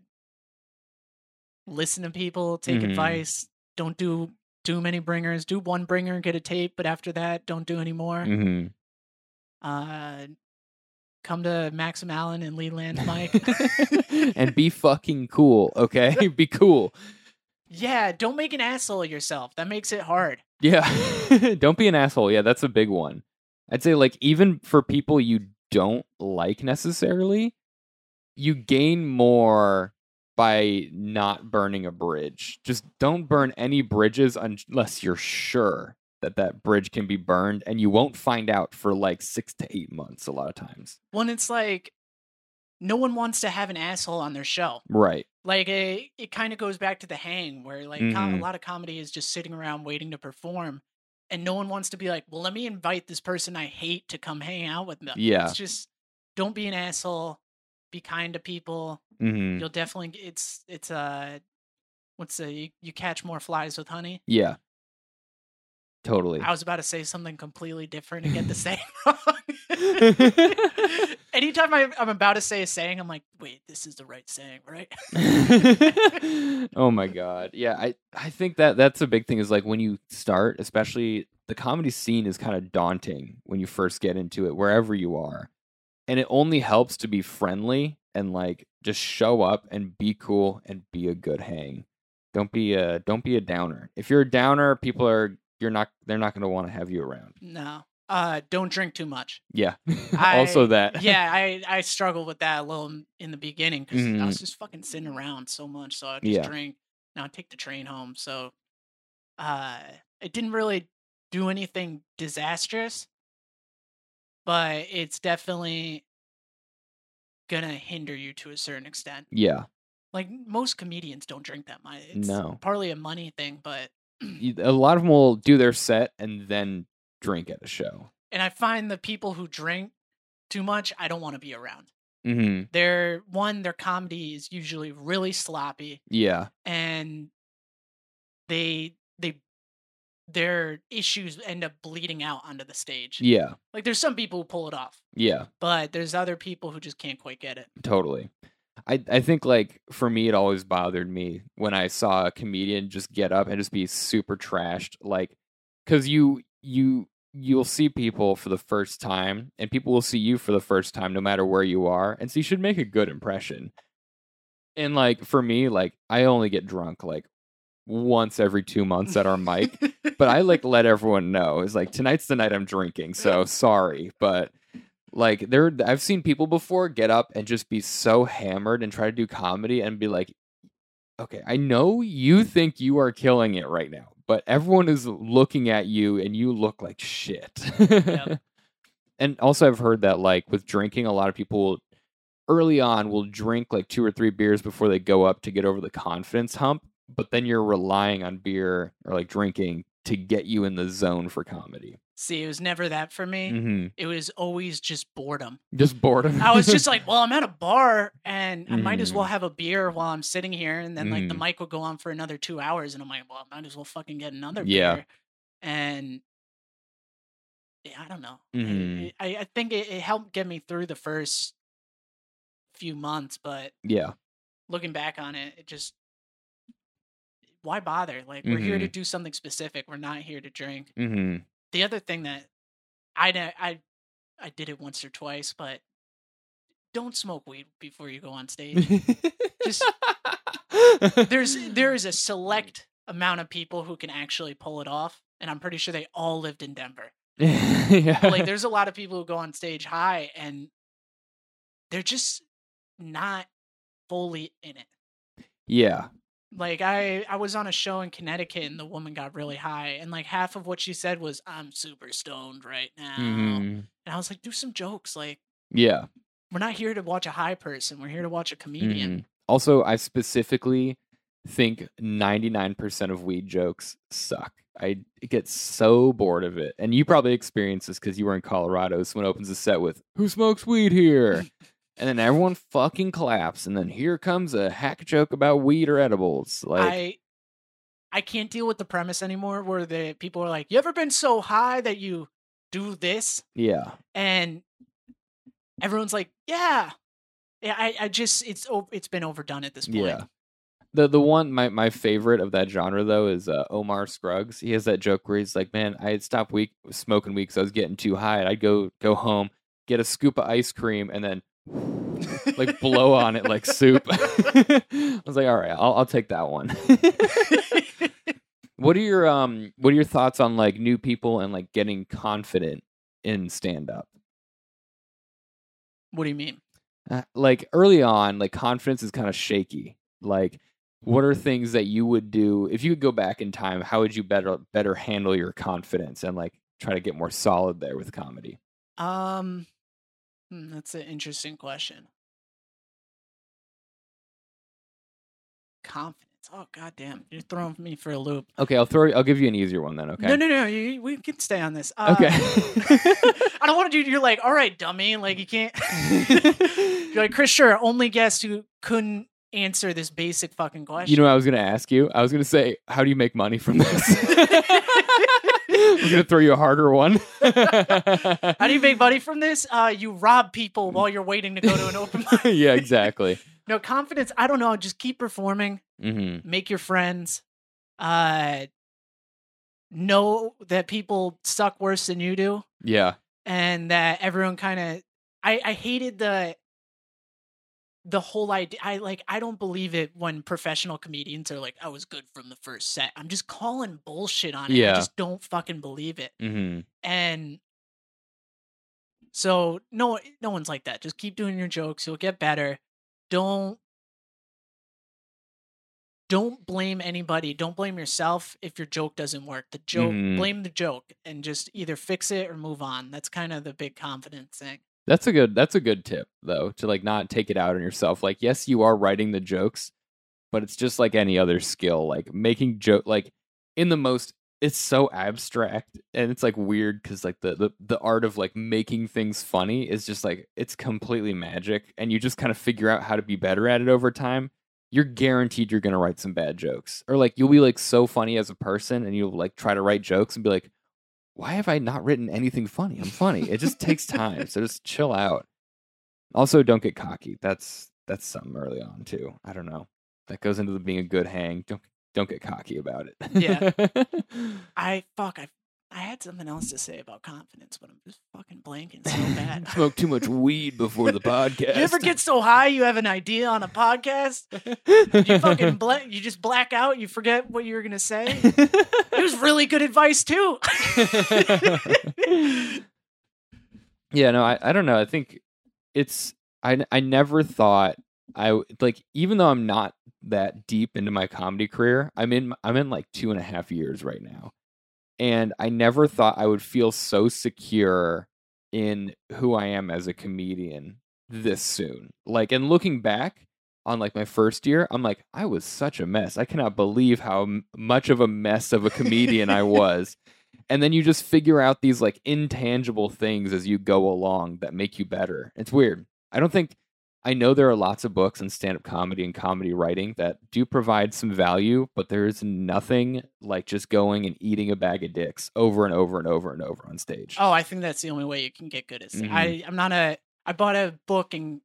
listen to people. Take Mhm. advice. Don't do too many bringers. Do one bringer get a tape, but after that, don't do any more. hmm Uh, come to Maxim Allen and Leland Mike. and be fucking cool, okay? be cool. Yeah, don't make an asshole of yourself. That makes it hard. Yeah. don't be an asshole. Yeah, that's a big one. I'd say like even for people you don't like necessarily, you gain more by not burning a bridge. Just don't burn any bridges unless you're sure that that bridge can be burned and you won't find out for like 6 to 8 months a lot of times. When it's like, no one wants to have an asshole on their show. Right. Like it, it kind of goes back to the hang where like com- Mhm. a lot of comedy is just sitting around waiting to perform, and no one wants to be like, well, let me invite this person I hate to come hang out with me. Yeah. it's just don't be an asshole. Be kind to people. Mhm. You'll definitely. It's it's uh, what's the you, you catch more flies with honey. Yeah. Totally. I was about to say something completely different and get the saying wrong. Anytime I, I'm about to say a saying, I'm like, wait, this is the right saying, right? oh my god. Yeah, I I think that that's a big thing is like when you start, especially the comedy scene is kind of daunting when you first get into it wherever you are. And it only helps to be friendly and like just show up and be cool and be a good hang. Don't be a don't be a downer. If you're a downer, people are you're not they're not going to want to have you around. no. Uh, don't drink too much. Yeah. also that. yeah, I I struggled with that a little in- the beginning because I Mhm. was just fucking sitting around so much, so I just Yeah. drink. Now I take the train home, so uh, it didn't really do anything disastrous, but it's definitely gonna hinder you to a certain extent. yeah. Like most comedians don't drink that much. It's No. partly a money thing, but A lot of them will do their set and then drink at a show. and I find the people who drink too much, I don't want to be around. Mhm. They're one, their comedy is usually really sloppy. Yeah. and they they their issues end up bleeding out onto the stage. Yeah. Like there's some people who pull it off, Yeah. but there's other people who just can't quite get it. Totally. I I think like for me it always bothered me when I saw a comedian just get up and just be super trashed like cuz you you you'll see people for the first time and people will see you for the first time no matter where you are and so you should make a good impression. And like for me like I only get drunk like once every 2 months at our mic but I like let everyone know. It's like tonight's the night I'm drinking, so sorry, but like there, I've seen people before get up and just be so hammered and try to do comedy and be like, okay, I know you think you are killing it right now, but everyone is looking at you and you look like shit. Yep. and also, I've heard that like with drinking, a lot of people early on will drink like two or three beers before they go up to get over the confidence hump, but then you're relying on beer or like drinking to get you in the zone for comedy. See, it was never that for me. hmm It was always just boredom. Just boredom. I was just like, well, I'm at a bar and I might as well Mm. have a beer while I'm sitting here. And then like the Mhm. mic will go on for another two hours. And I'm like, well, I might as well fucking get another Yeah. beer. And yeah, I don't know. I- Mhm. I, I think it, it helped get me through the first few months, but yeah. looking back on it, it just why bother? Like we're here to Mhm. do something specific. We're not here to drink. hmm The other thing that I I I did it once or twice, but don't smoke weed before you go on stage. Just- There's there is a select amount of people who can actually pull it off, and I'm pretty sure they all lived in Denver. yeah. Like there's a lot of people who go on stage high and they're just not fully in it. Yeah. Like I I was on a show in Connecticut and the woman got really high and like half of what she said was I'm super stoned right now. Mhm. And I was like do some jokes like Yeah. we're not here to watch a high person. We're here to watch a comedian. Mhm. Also, I specifically think 99% of weed jokes suck. I get so bored of it. And you probably experienced this because you were in Colorado. Someone opens a set with, Who smokes weed here? and then everyone fucking claps. And then here comes a hack joke about weed or edibles. Like, I I can't deal with the premise anymore where the people are like, "You ever been so high that you do this?" yeah. And everyone's like, "Yeah." Yeah, I, I just it's it's been overdone at this point. Yeah. The the one my, my favorite of that genre though is uh, Omar Scruggs. He has that joke where he's like, "Man, I had stopped week smoking weed because I was getting too high. And I'd go go home, get a scoop of ice cream, and then like blow on it like soup." I was like, "All right, I'll I'll take that one." what are your um What are your thoughts on like new people and like getting confident in stand up? what do you mean? uh, like early on, like confidence is kind of shaky. Like, what are things that you would do if you could go back in time? How would you better better handle your confidence and like try to get more solid there with comedy? Um, hmm, that's an interesting question. Confidence. Oh goddamn! You're throwing me for a loop. Okay, I'll throw. I'll give you an easier one then. Okay. No, no, no. You, we can stay on this. Uh, Okay. I don't want to do. You're like, all right, dummy. Like you can't. you're like Chris. Scher, only guest who couldn't answer this basic fucking question. You know what I was gonna ask you? I was gonna say, how do you make money from this? I was gonna throw you a harder one. How do you make money from this? Uh, you rob people while you're waiting to go to an open mic. yeah, exactly. No confidence. I don't know. Just keep performing. hmm make your friends uh know that people suck worse than you do Yeah. and that everyone kind of i i hated the the whole idea i like i don't believe it when professional comedians are like i was good from the first set. I'm just calling bullshit on it. Yeah. i just don't fucking believe it. Hmm and so no no one's like that. Just keep doing your jokes. You'll get better. Don't don't blame anybody. Don't blame yourself if your joke doesn't work. The joke Mhm. blame the joke and just either fix it or move on. That's kind of the big confidence thing That's a good that's a good tip though to like not take it out on yourself. Like yes, you are writing the jokes, but it's just like any other skill. Like making joke like in the most it's so abstract and it's like weird cuz like the, the the art of like making things funny is just like it's completely magic and you just kind of figure out how to be better at it over time. You're guaranteed you're going to write some bad jokes. Or like you'll be like so funny as a person and you'll like try to write jokes and be like why have I not written anything funny? I'm funny. It just takes time. So just chill out. Also, don't get cocky. That's that's something early on too. I don't know. That goes into the being a good hang. Don't don't get cocky about it. Yeah. i fuck i i had something else to say about confidence but i'm just fucking blanking so bad. Smoke too much weed before the podcast. you ever get so high you have an idea on a podcast? You fucking bla- you just black out you forget what you were gonna say? It was really good advice too. Yeah, no, I, I don't know. I think it's I I never thought I like even though I'm not that deep into my comedy career, I'm in I'm in like two and a half years right now, and I never thought I would feel so secure in who I am as a comedian this soon. Like, and looking back on like my first year, I'm like, I was such a mess. I cannot believe how m- much of a mess of a comedian I was. And then you just figure out these like intangible things as you go along that make you better. It's weird. I don't think I know there are lots of books on stand up comedy and comedy writing that do provide some value, but there is nothing like just going and eating a bag of dicks over and over and over and over on stage. oh i think that's the only way you can get good at st- Mhm. i i'm not a i bought a book in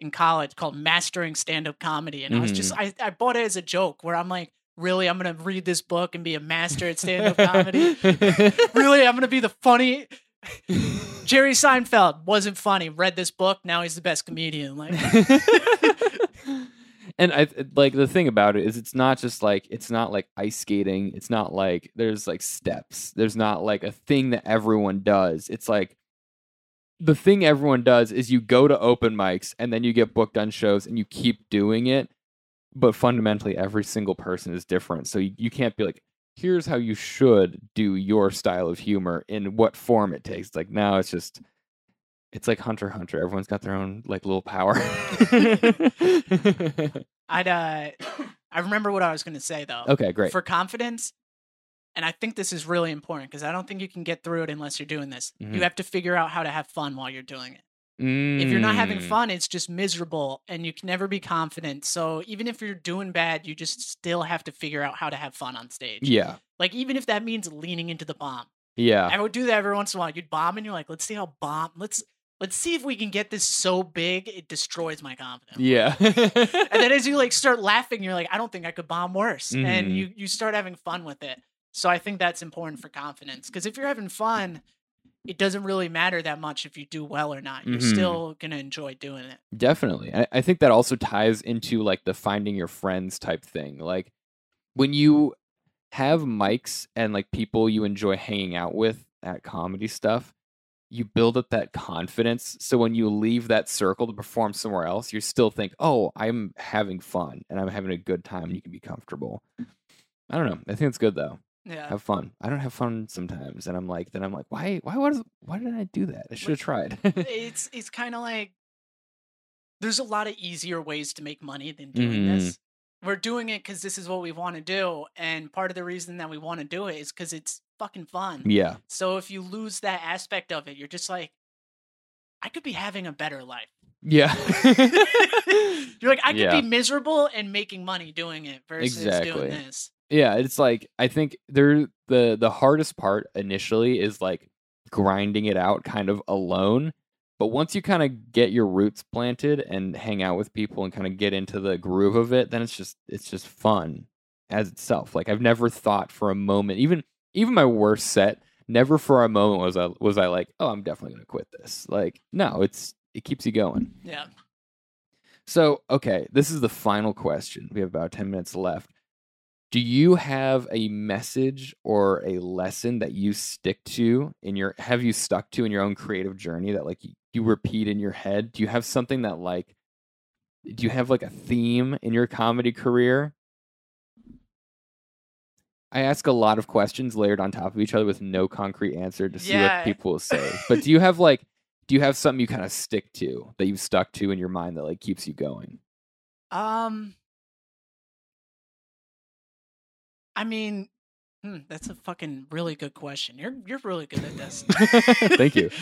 in college called mastering stand-up comedy and i was just I, I bought it as a joke where i'm like really i'm gonna read this book and be a master at stand-up comedy really i'm gonna be the funny jerry seinfeld wasn't funny read this book now he's the best comedian like and I like the thing about it is it's not just like it's not like ice skating. It's not like there's like steps. There's not like a thing that everyone does. It's like the thing everyone does is you go to open mics and then you get booked on shows and you keep doing it. But fundamentally, every single person is different. So you, you can't be like, here's how you should do your style of humor in what form it takes. Like now it's just it's like Hunter Hunter. Everyone's got their own like little power. I'd uh I remember what I was gonna say though. okay, great. For confidence, and I think this is really important because I don't think you can get through it unless you're doing this. Mhm. You have to figure out how to have fun while you're doing it. If you're not having Mm. fun, it's just miserable and you can never be confident. So even if you're doing bad, you just still have to figure out how to have fun on stage. Yeah. Like even if that means leaning into the bomb. Yeah. I would do that every once in a while. You'd bomb and you're like, let's see how bomb let's let's see if we can get this so big it destroys my confidence. Yeah. And then as you like start laughing, you're like, I don't think I could bomb worse. Mhm. And you you start having fun with it. So I think that's important for confidence. Because if you're having fun, it doesn't really matter that much if you do well or not. You're Mhm. still gonna enjoy doing it. Definitely. I, I think that also ties into like the finding your friends type thing. Like when you have mics and like people you enjoy hanging out with at comedy stuff, you build up that confidence. So when you leave that circle to perform somewhere else, you still think, oh, I'm having fun and I'm having a good time and you can be comfortable. I don't know. I think it's good though. Yeah. Have fun. I don't have fun sometimes. And I'm like, then I'm like, why, why, was, why did I do that? I should have tried. it's it's kind of like there's a lot of easier ways to make money than doing Mhm. this. We're doing it because this is what we want to do, and part of the reason that we want to do it is because it's fucking fun. yeah. So if you lose that aspect of it, you're just like, I could be having a better life. Yeah. You're like, I could Yeah. be miserable and making money doing it versus Exactly. doing this. Yeah, it's like I think there the the hardest part initially is like grinding it out kind of alone. But once you kind of get your roots planted and hang out with people and kind of get into the groove of it, then it's just it's just fun as itself. Like I've never thought for a moment, even even my worst set, never for a moment was I was I like, oh, I'm definitely gonna quit this. Like, no, it's it keeps you going. Yeah. So, okay, this is the final question. We have about 10 minutes left. Do you have a message or a lesson that you stick to in your have you stuck to in your own creative journey that like you, repeat in your head? Do you have something that like do you have like a theme in your comedy career? I ask a lot of questions layered on top of each other with no concrete answer to see Yeah. what people will say. But do you have like do you have something you kind of stick to that you've stuck to in your mind that like keeps you going? Um, I mean, hmm, that's a fucking really good question. You're you're really good at this. Thank you.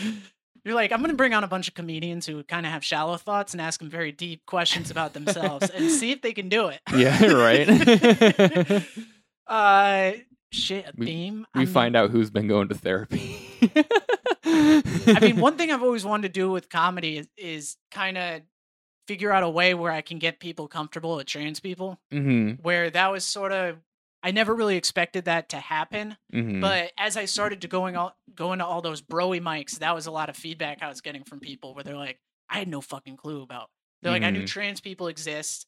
You're like, I'm gonna bring on a bunch of comedians who kind of have shallow thoughts and ask them very deep questions about themselves and see if they can do it. Yeah, right. uh, shit, a We- theme. we find out who's been going to therapy. I mean, one thing I've always wanted to do with comedy is, is kind of figure out a way where I can get people comfortable with trans people. hmm Where that was sort of, I never really expected that to happen. hmm But as I started to going all going to all those broy mics, that was a lot of feedback I was getting from people where they're like, I had no fucking clue about. They're like, I knew Mhm. trans people exist,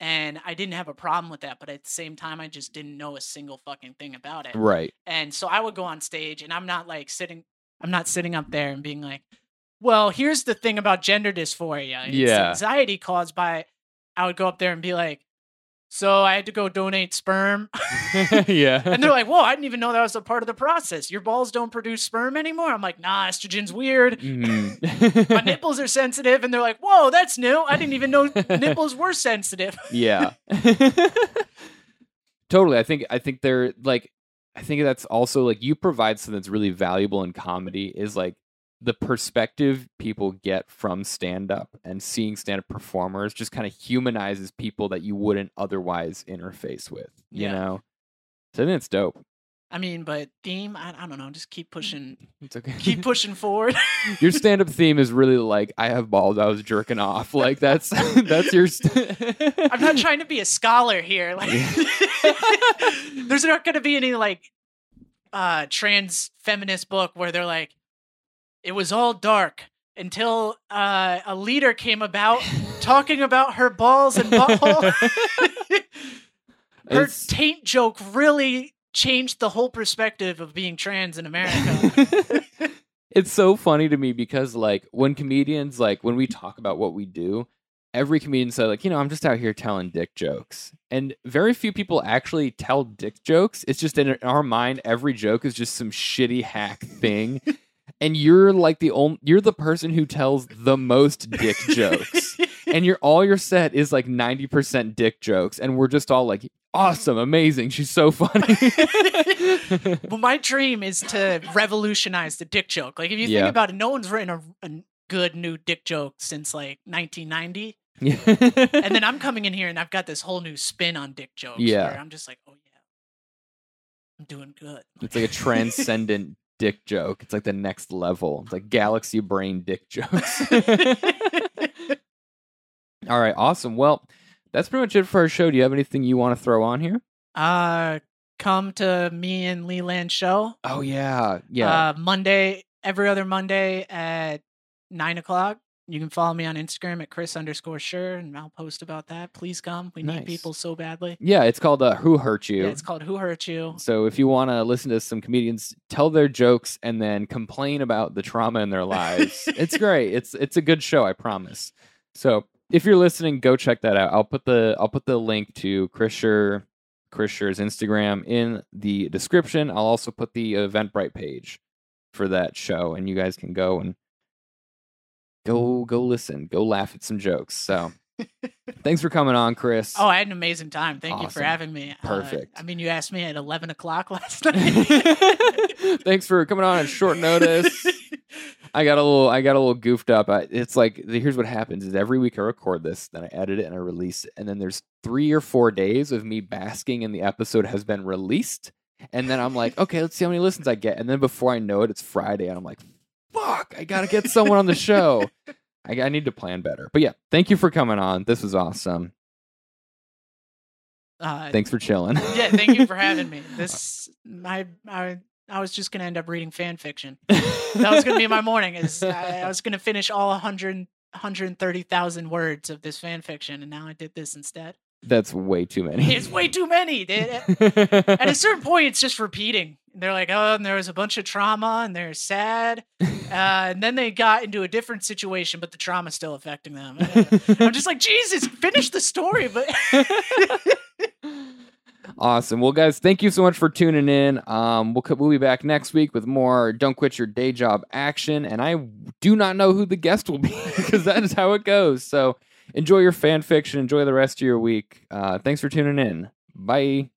and I didn't have a problem with that, but at the same time, I just didn't know a single fucking thing about it. right. And so I would go on stage, and I'm not like sitting, I'm not sitting up there and being like, well, here's the thing about gender dysphoria. It's Yeah. anxiety caused by. I would go up there and be like, so I had to go donate sperm. yeah. And they're like, whoa, I didn't even know that was a part of the process. Your balls don't produce sperm anymore. I'm like, nah, estrogen's weird. Mhm. My nipples are sensitive. And they're like, whoa, that's new. I didn't even know nipples were sensitive. yeah. totally. I think I think they're like I think that's also like you provide something that's really valuable in comedy is like the perspective people get from stand up and seeing stand up performers just kind of humanizes people that you wouldn't otherwise interface with, you Yeah. know? So I think it's dope. I mean, but theme, I, I don't know. Just keep pushing, It's okay. keep pushing forward. your stand up theme is really like I have balls, I was jerking off. Like that's that's your st- I'm not trying to be a scholar here. Like, there's not going to be any like uh trans feminist book where they're like, it was all dark until uh, a leader came about talking about her balls and butthole. her It's- taint joke really changed the whole perspective of being trans in America. it's so funny to me because like when comedians like when we talk about what we do, every comedian said like, you know, I'm just out here telling dick jokes. And very few people actually tell dick jokes. It's just in our mind every joke is just some shitty hack thing. And you're like the only you're the person who tells the most dick jokes. and your all your set is like 90% dick jokes and we're just all like awesome, amazing. She's so funny. well, my dream is to revolutionize the dick joke. Like, if you Yeah. think about it, no one's written a, a good new dick joke since like 1990. and And then I'm coming in here and I've got this whole new spin on dick jokes. Yeah. I'm just like, oh, yeah, I'm doing good. It's like a transcendent dick joke. It's like the next level. It's like galaxy brain dick jokes. All right, awesome. Well, that's pretty much it for our show. Do you have anything you want to throw on here? uh, come to me and Leland show. Oh yeah, yeah. Uh, Monday, every other Monday at nine o'clock. You can follow me on Instagram at Chris underscore Scher, and I'll post about that. Please come. We Nice. need people so badly. yeah, it's called uh, Who Hurt You. Yeah, it's called Who Hurt You. so if you want to listen to some comedians tell their jokes and then complain about the trauma in their lives, it's great. It's it's a good show, I promise. So if you're listening, go check that out. I'll put the I'll put the link to Chris Scher, Chris Scher's Instagram in the description. I'll also put the Eventbrite page for that show, and you guys can go and go go listen, go laugh at some jokes. So thanks for coming on, Chris. Oh, I had an amazing time. Thank you for having me. Uh, Perfect. I mean, you asked me at 11 o'clock last night. Thanks for coming on at short notice. I got a little, I got a little goofed up. I, it's like here's what happens: is every week I record this, then I edit it and I release it, and then there's three or four days of me basking in the episode has been released, and then I'm like, okay, let's see how many listens I get, and then before I know it, it's Friday, and I'm like, fuck, I gotta get someone on the show. I, I need to plan better. But yeah, thank you for coming on. This was awesome. Uh, Thanks for chilling. yeah, thank you for having me. This, I, I, I was just gonna end up reading fan fiction. That was gonna be my morning. Is I, I was gonna finish all 100, 130,000 words of this fan fiction, and now I did this instead. That's way too many. It's way too many. At a certain point, it's just repeating. They're like, oh, and there was a bunch of trauma, and they're sad, uh, and then they got into a different situation, but the trauma's still affecting them. I'm just like, Jesus, finish the story, but awesome. Well, guys, thank you so much for tuning in. Um, we'll, we'll be back next week with more Don't Quit Your Day Job action. And I do not know who the guest will be because that is how it goes. So enjoy your fan fiction. Enjoy the rest of your week. Uh, thanks for tuning in. Bye.